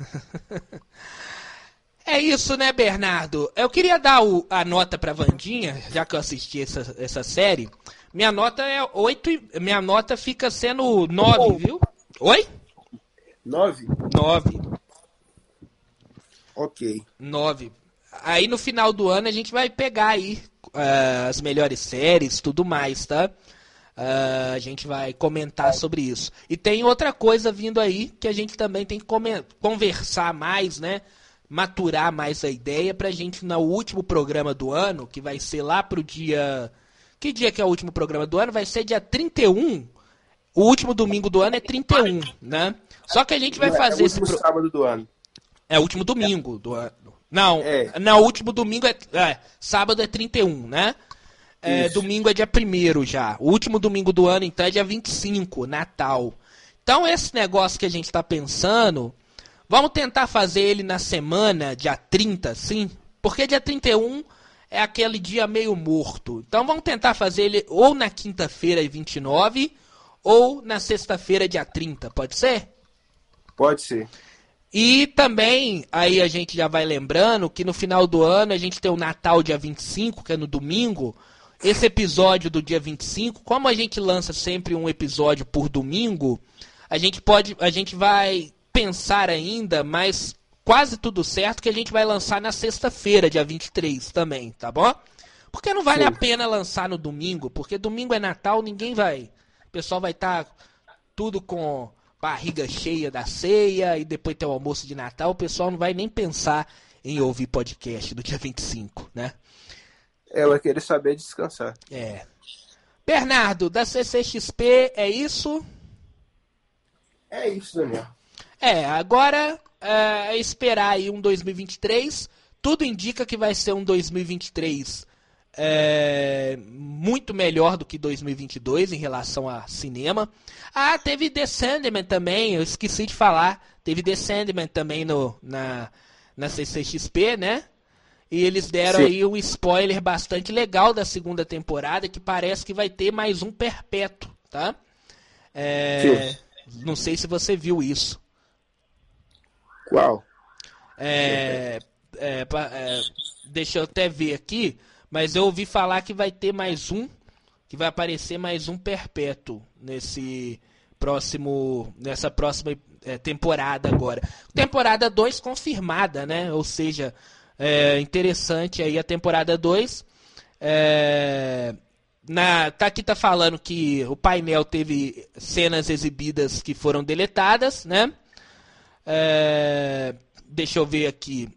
é isso, né, Bernardo? Eu queria dar o, a nota pra Vandinha, já que eu assisti essa, essa série. Minha nota é 8. Minha nota fica sendo 9, viu? Oi? 9? 9. Ok. 9. Aí no final do ano a gente vai pegar aí uh, as melhores séries, tudo mais, tá? Uh, a gente vai comentar sobre isso. E tem outra coisa vindo aí que a gente também tem que conversar mais, né? Maturar mais a ideia pra gente no último programa do ano, que vai ser lá pro dia que dia que é o último programa do ano? Vai ser dia 31. O último domingo do ano é 31, né? Só que a gente vai fazer é o último esse pro... sábado do ano. É o último domingo do ano. Não, é. não, o último domingo é, é sábado é 31, né? É, domingo é dia 1 já. O último domingo do ano, então, é dia 25, Natal. Então, esse negócio que a gente está pensando, vamos tentar fazer ele na semana, dia 30, sim? Porque dia 31 é aquele dia meio morto. Então vamos tentar fazer ele ou na quinta-feira, 29, ou na sexta-feira, dia 30, pode ser? Pode ser. E também, aí a gente já vai lembrando que no final do ano a gente tem o Natal dia 25, que é no domingo. Esse episódio do dia 25, como a gente lança sempre um episódio por domingo, a gente pode, a gente vai pensar ainda mais quase tudo certo que a gente vai lançar na sexta-feira, dia 23 também, tá bom? Porque não vale Sim. a pena lançar no domingo, porque domingo é Natal, ninguém vai. O pessoal vai estar tá tudo com barriga cheia da ceia e depois tem o almoço de Natal, o pessoal não vai nem pensar em ouvir podcast do dia 25, né? Ela vai querer saber descansar. É. Bernardo, da CCXP, é isso? É isso, Daniel. É, agora é, é esperar aí um 2023. Tudo indica que vai ser um 2023 é, muito melhor do que 2022 em relação a cinema. Ah, teve The Sandman também, eu esqueci de falar. Teve The Sandman também no, na, na CCXP, né? E eles deram Sim. aí um spoiler bastante legal da segunda temporada, que parece que vai ter mais um perpétuo, tá? É, não sei se você viu isso. Qual? É, é, é, deixa eu até ver aqui, mas eu ouvi falar que vai ter mais um, que vai aparecer mais um perpétuo nesse próximo, nessa próxima é, temporada agora. Temporada 2 confirmada, né? Ou seja, é interessante aí a temporada 2. É, na, tá aqui tá falando que o painel teve cenas exibidas que foram deletadas, né? É, deixa eu ver aqui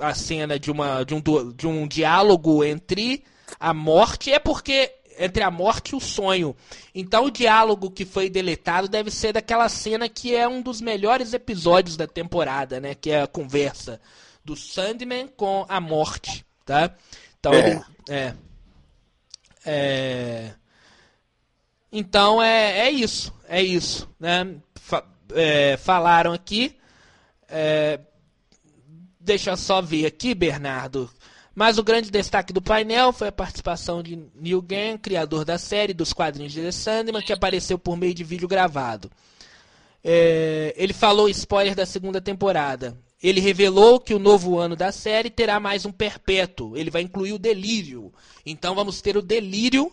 a cena de uma de um, de um diálogo entre a morte é porque entre a morte e o sonho. Então o diálogo que foi deletado deve ser daquela cena que é um dos melhores episódios da temporada, né? Que é a conversa do Sandman com a morte, tá? Então é. É, é então é, é isso, é isso, né? Fa, é, falaram aqui. É, deixa eu só ver aqui, Bernardo, mas o grande destaque do painel foi a participação de Neil Gaiman, criador da série dos quadrinhos de The Sandman, que apareceu por meio de vídeo gravado. É, ele falou spoiler da segunda temporada. Ele revelou que o novo ano da série terá mais um perpétuo. Ele vai incluir o delírio. Então vamos ter o delírio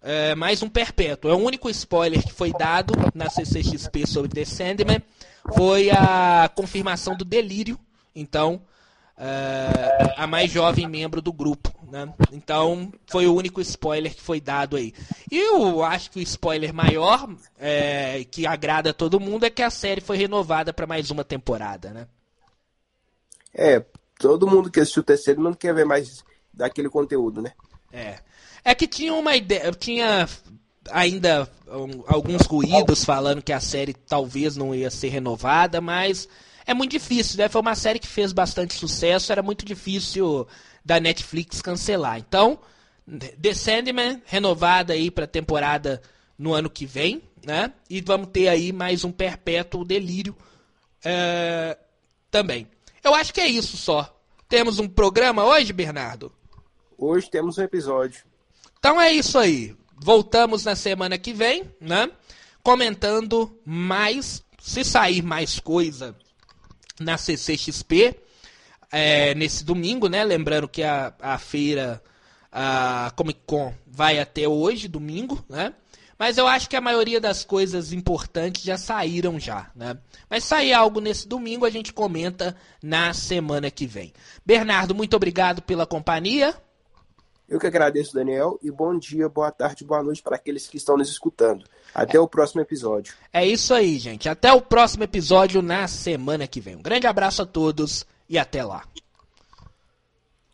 é, mais um perpétuo. É o único spoiler que foi dado na CCXP sobre The Sandman. Foi a confirmação do delírio. Então uh, a mais jovem membro do grupo. Né? Então foi o único spoiler que foi dado aí. E eu acho que o spoiler maior, é, que agrada a todo mundo, é que a série foi renovada para mais uma temporada. Né? É, todo mundo que assistiu o terceiro não quer ver mais daquele conteúdo, né? É. É que tinha uma ideia. Tinha ainda alguns ruídos falando que a série talvez não ia ser renovada, mas é muito difícil, né? Foi uma série que fez bastante sucesso, era muito difícil da Netflix cancelar. Então, The Sandman renovada aí para temporada no ano que vem, né? E vamos ter aí mais um Perpétuo Delírio é, também. Eu acho que é isso só. Temos um programa hoje, Bernardo? Hoje temos um episódio. Então é isso aí. Voltamos na semana que vem, né? Comentando mais, se sair mais coisa na CCXP é, nesse domingo, né? Lembrando que a, a feira, a Comic Con, vai até hoje, domingo, né? Mas eu acho que a maioria das coisas importantes já saíram já, né? Mas sair algo nesse domingo a gente comenta na semana que vem. Bernardo, muito obrigado pela companhia. Eu que agradeço, Daniel, e bom dia, boa tarde, boa noite para aqueles que estão nos escutando. Até o próximo episódio. É isso aí, gente. Até o próximo episódio na semana que vem. Um grande abraço a todos e até lá.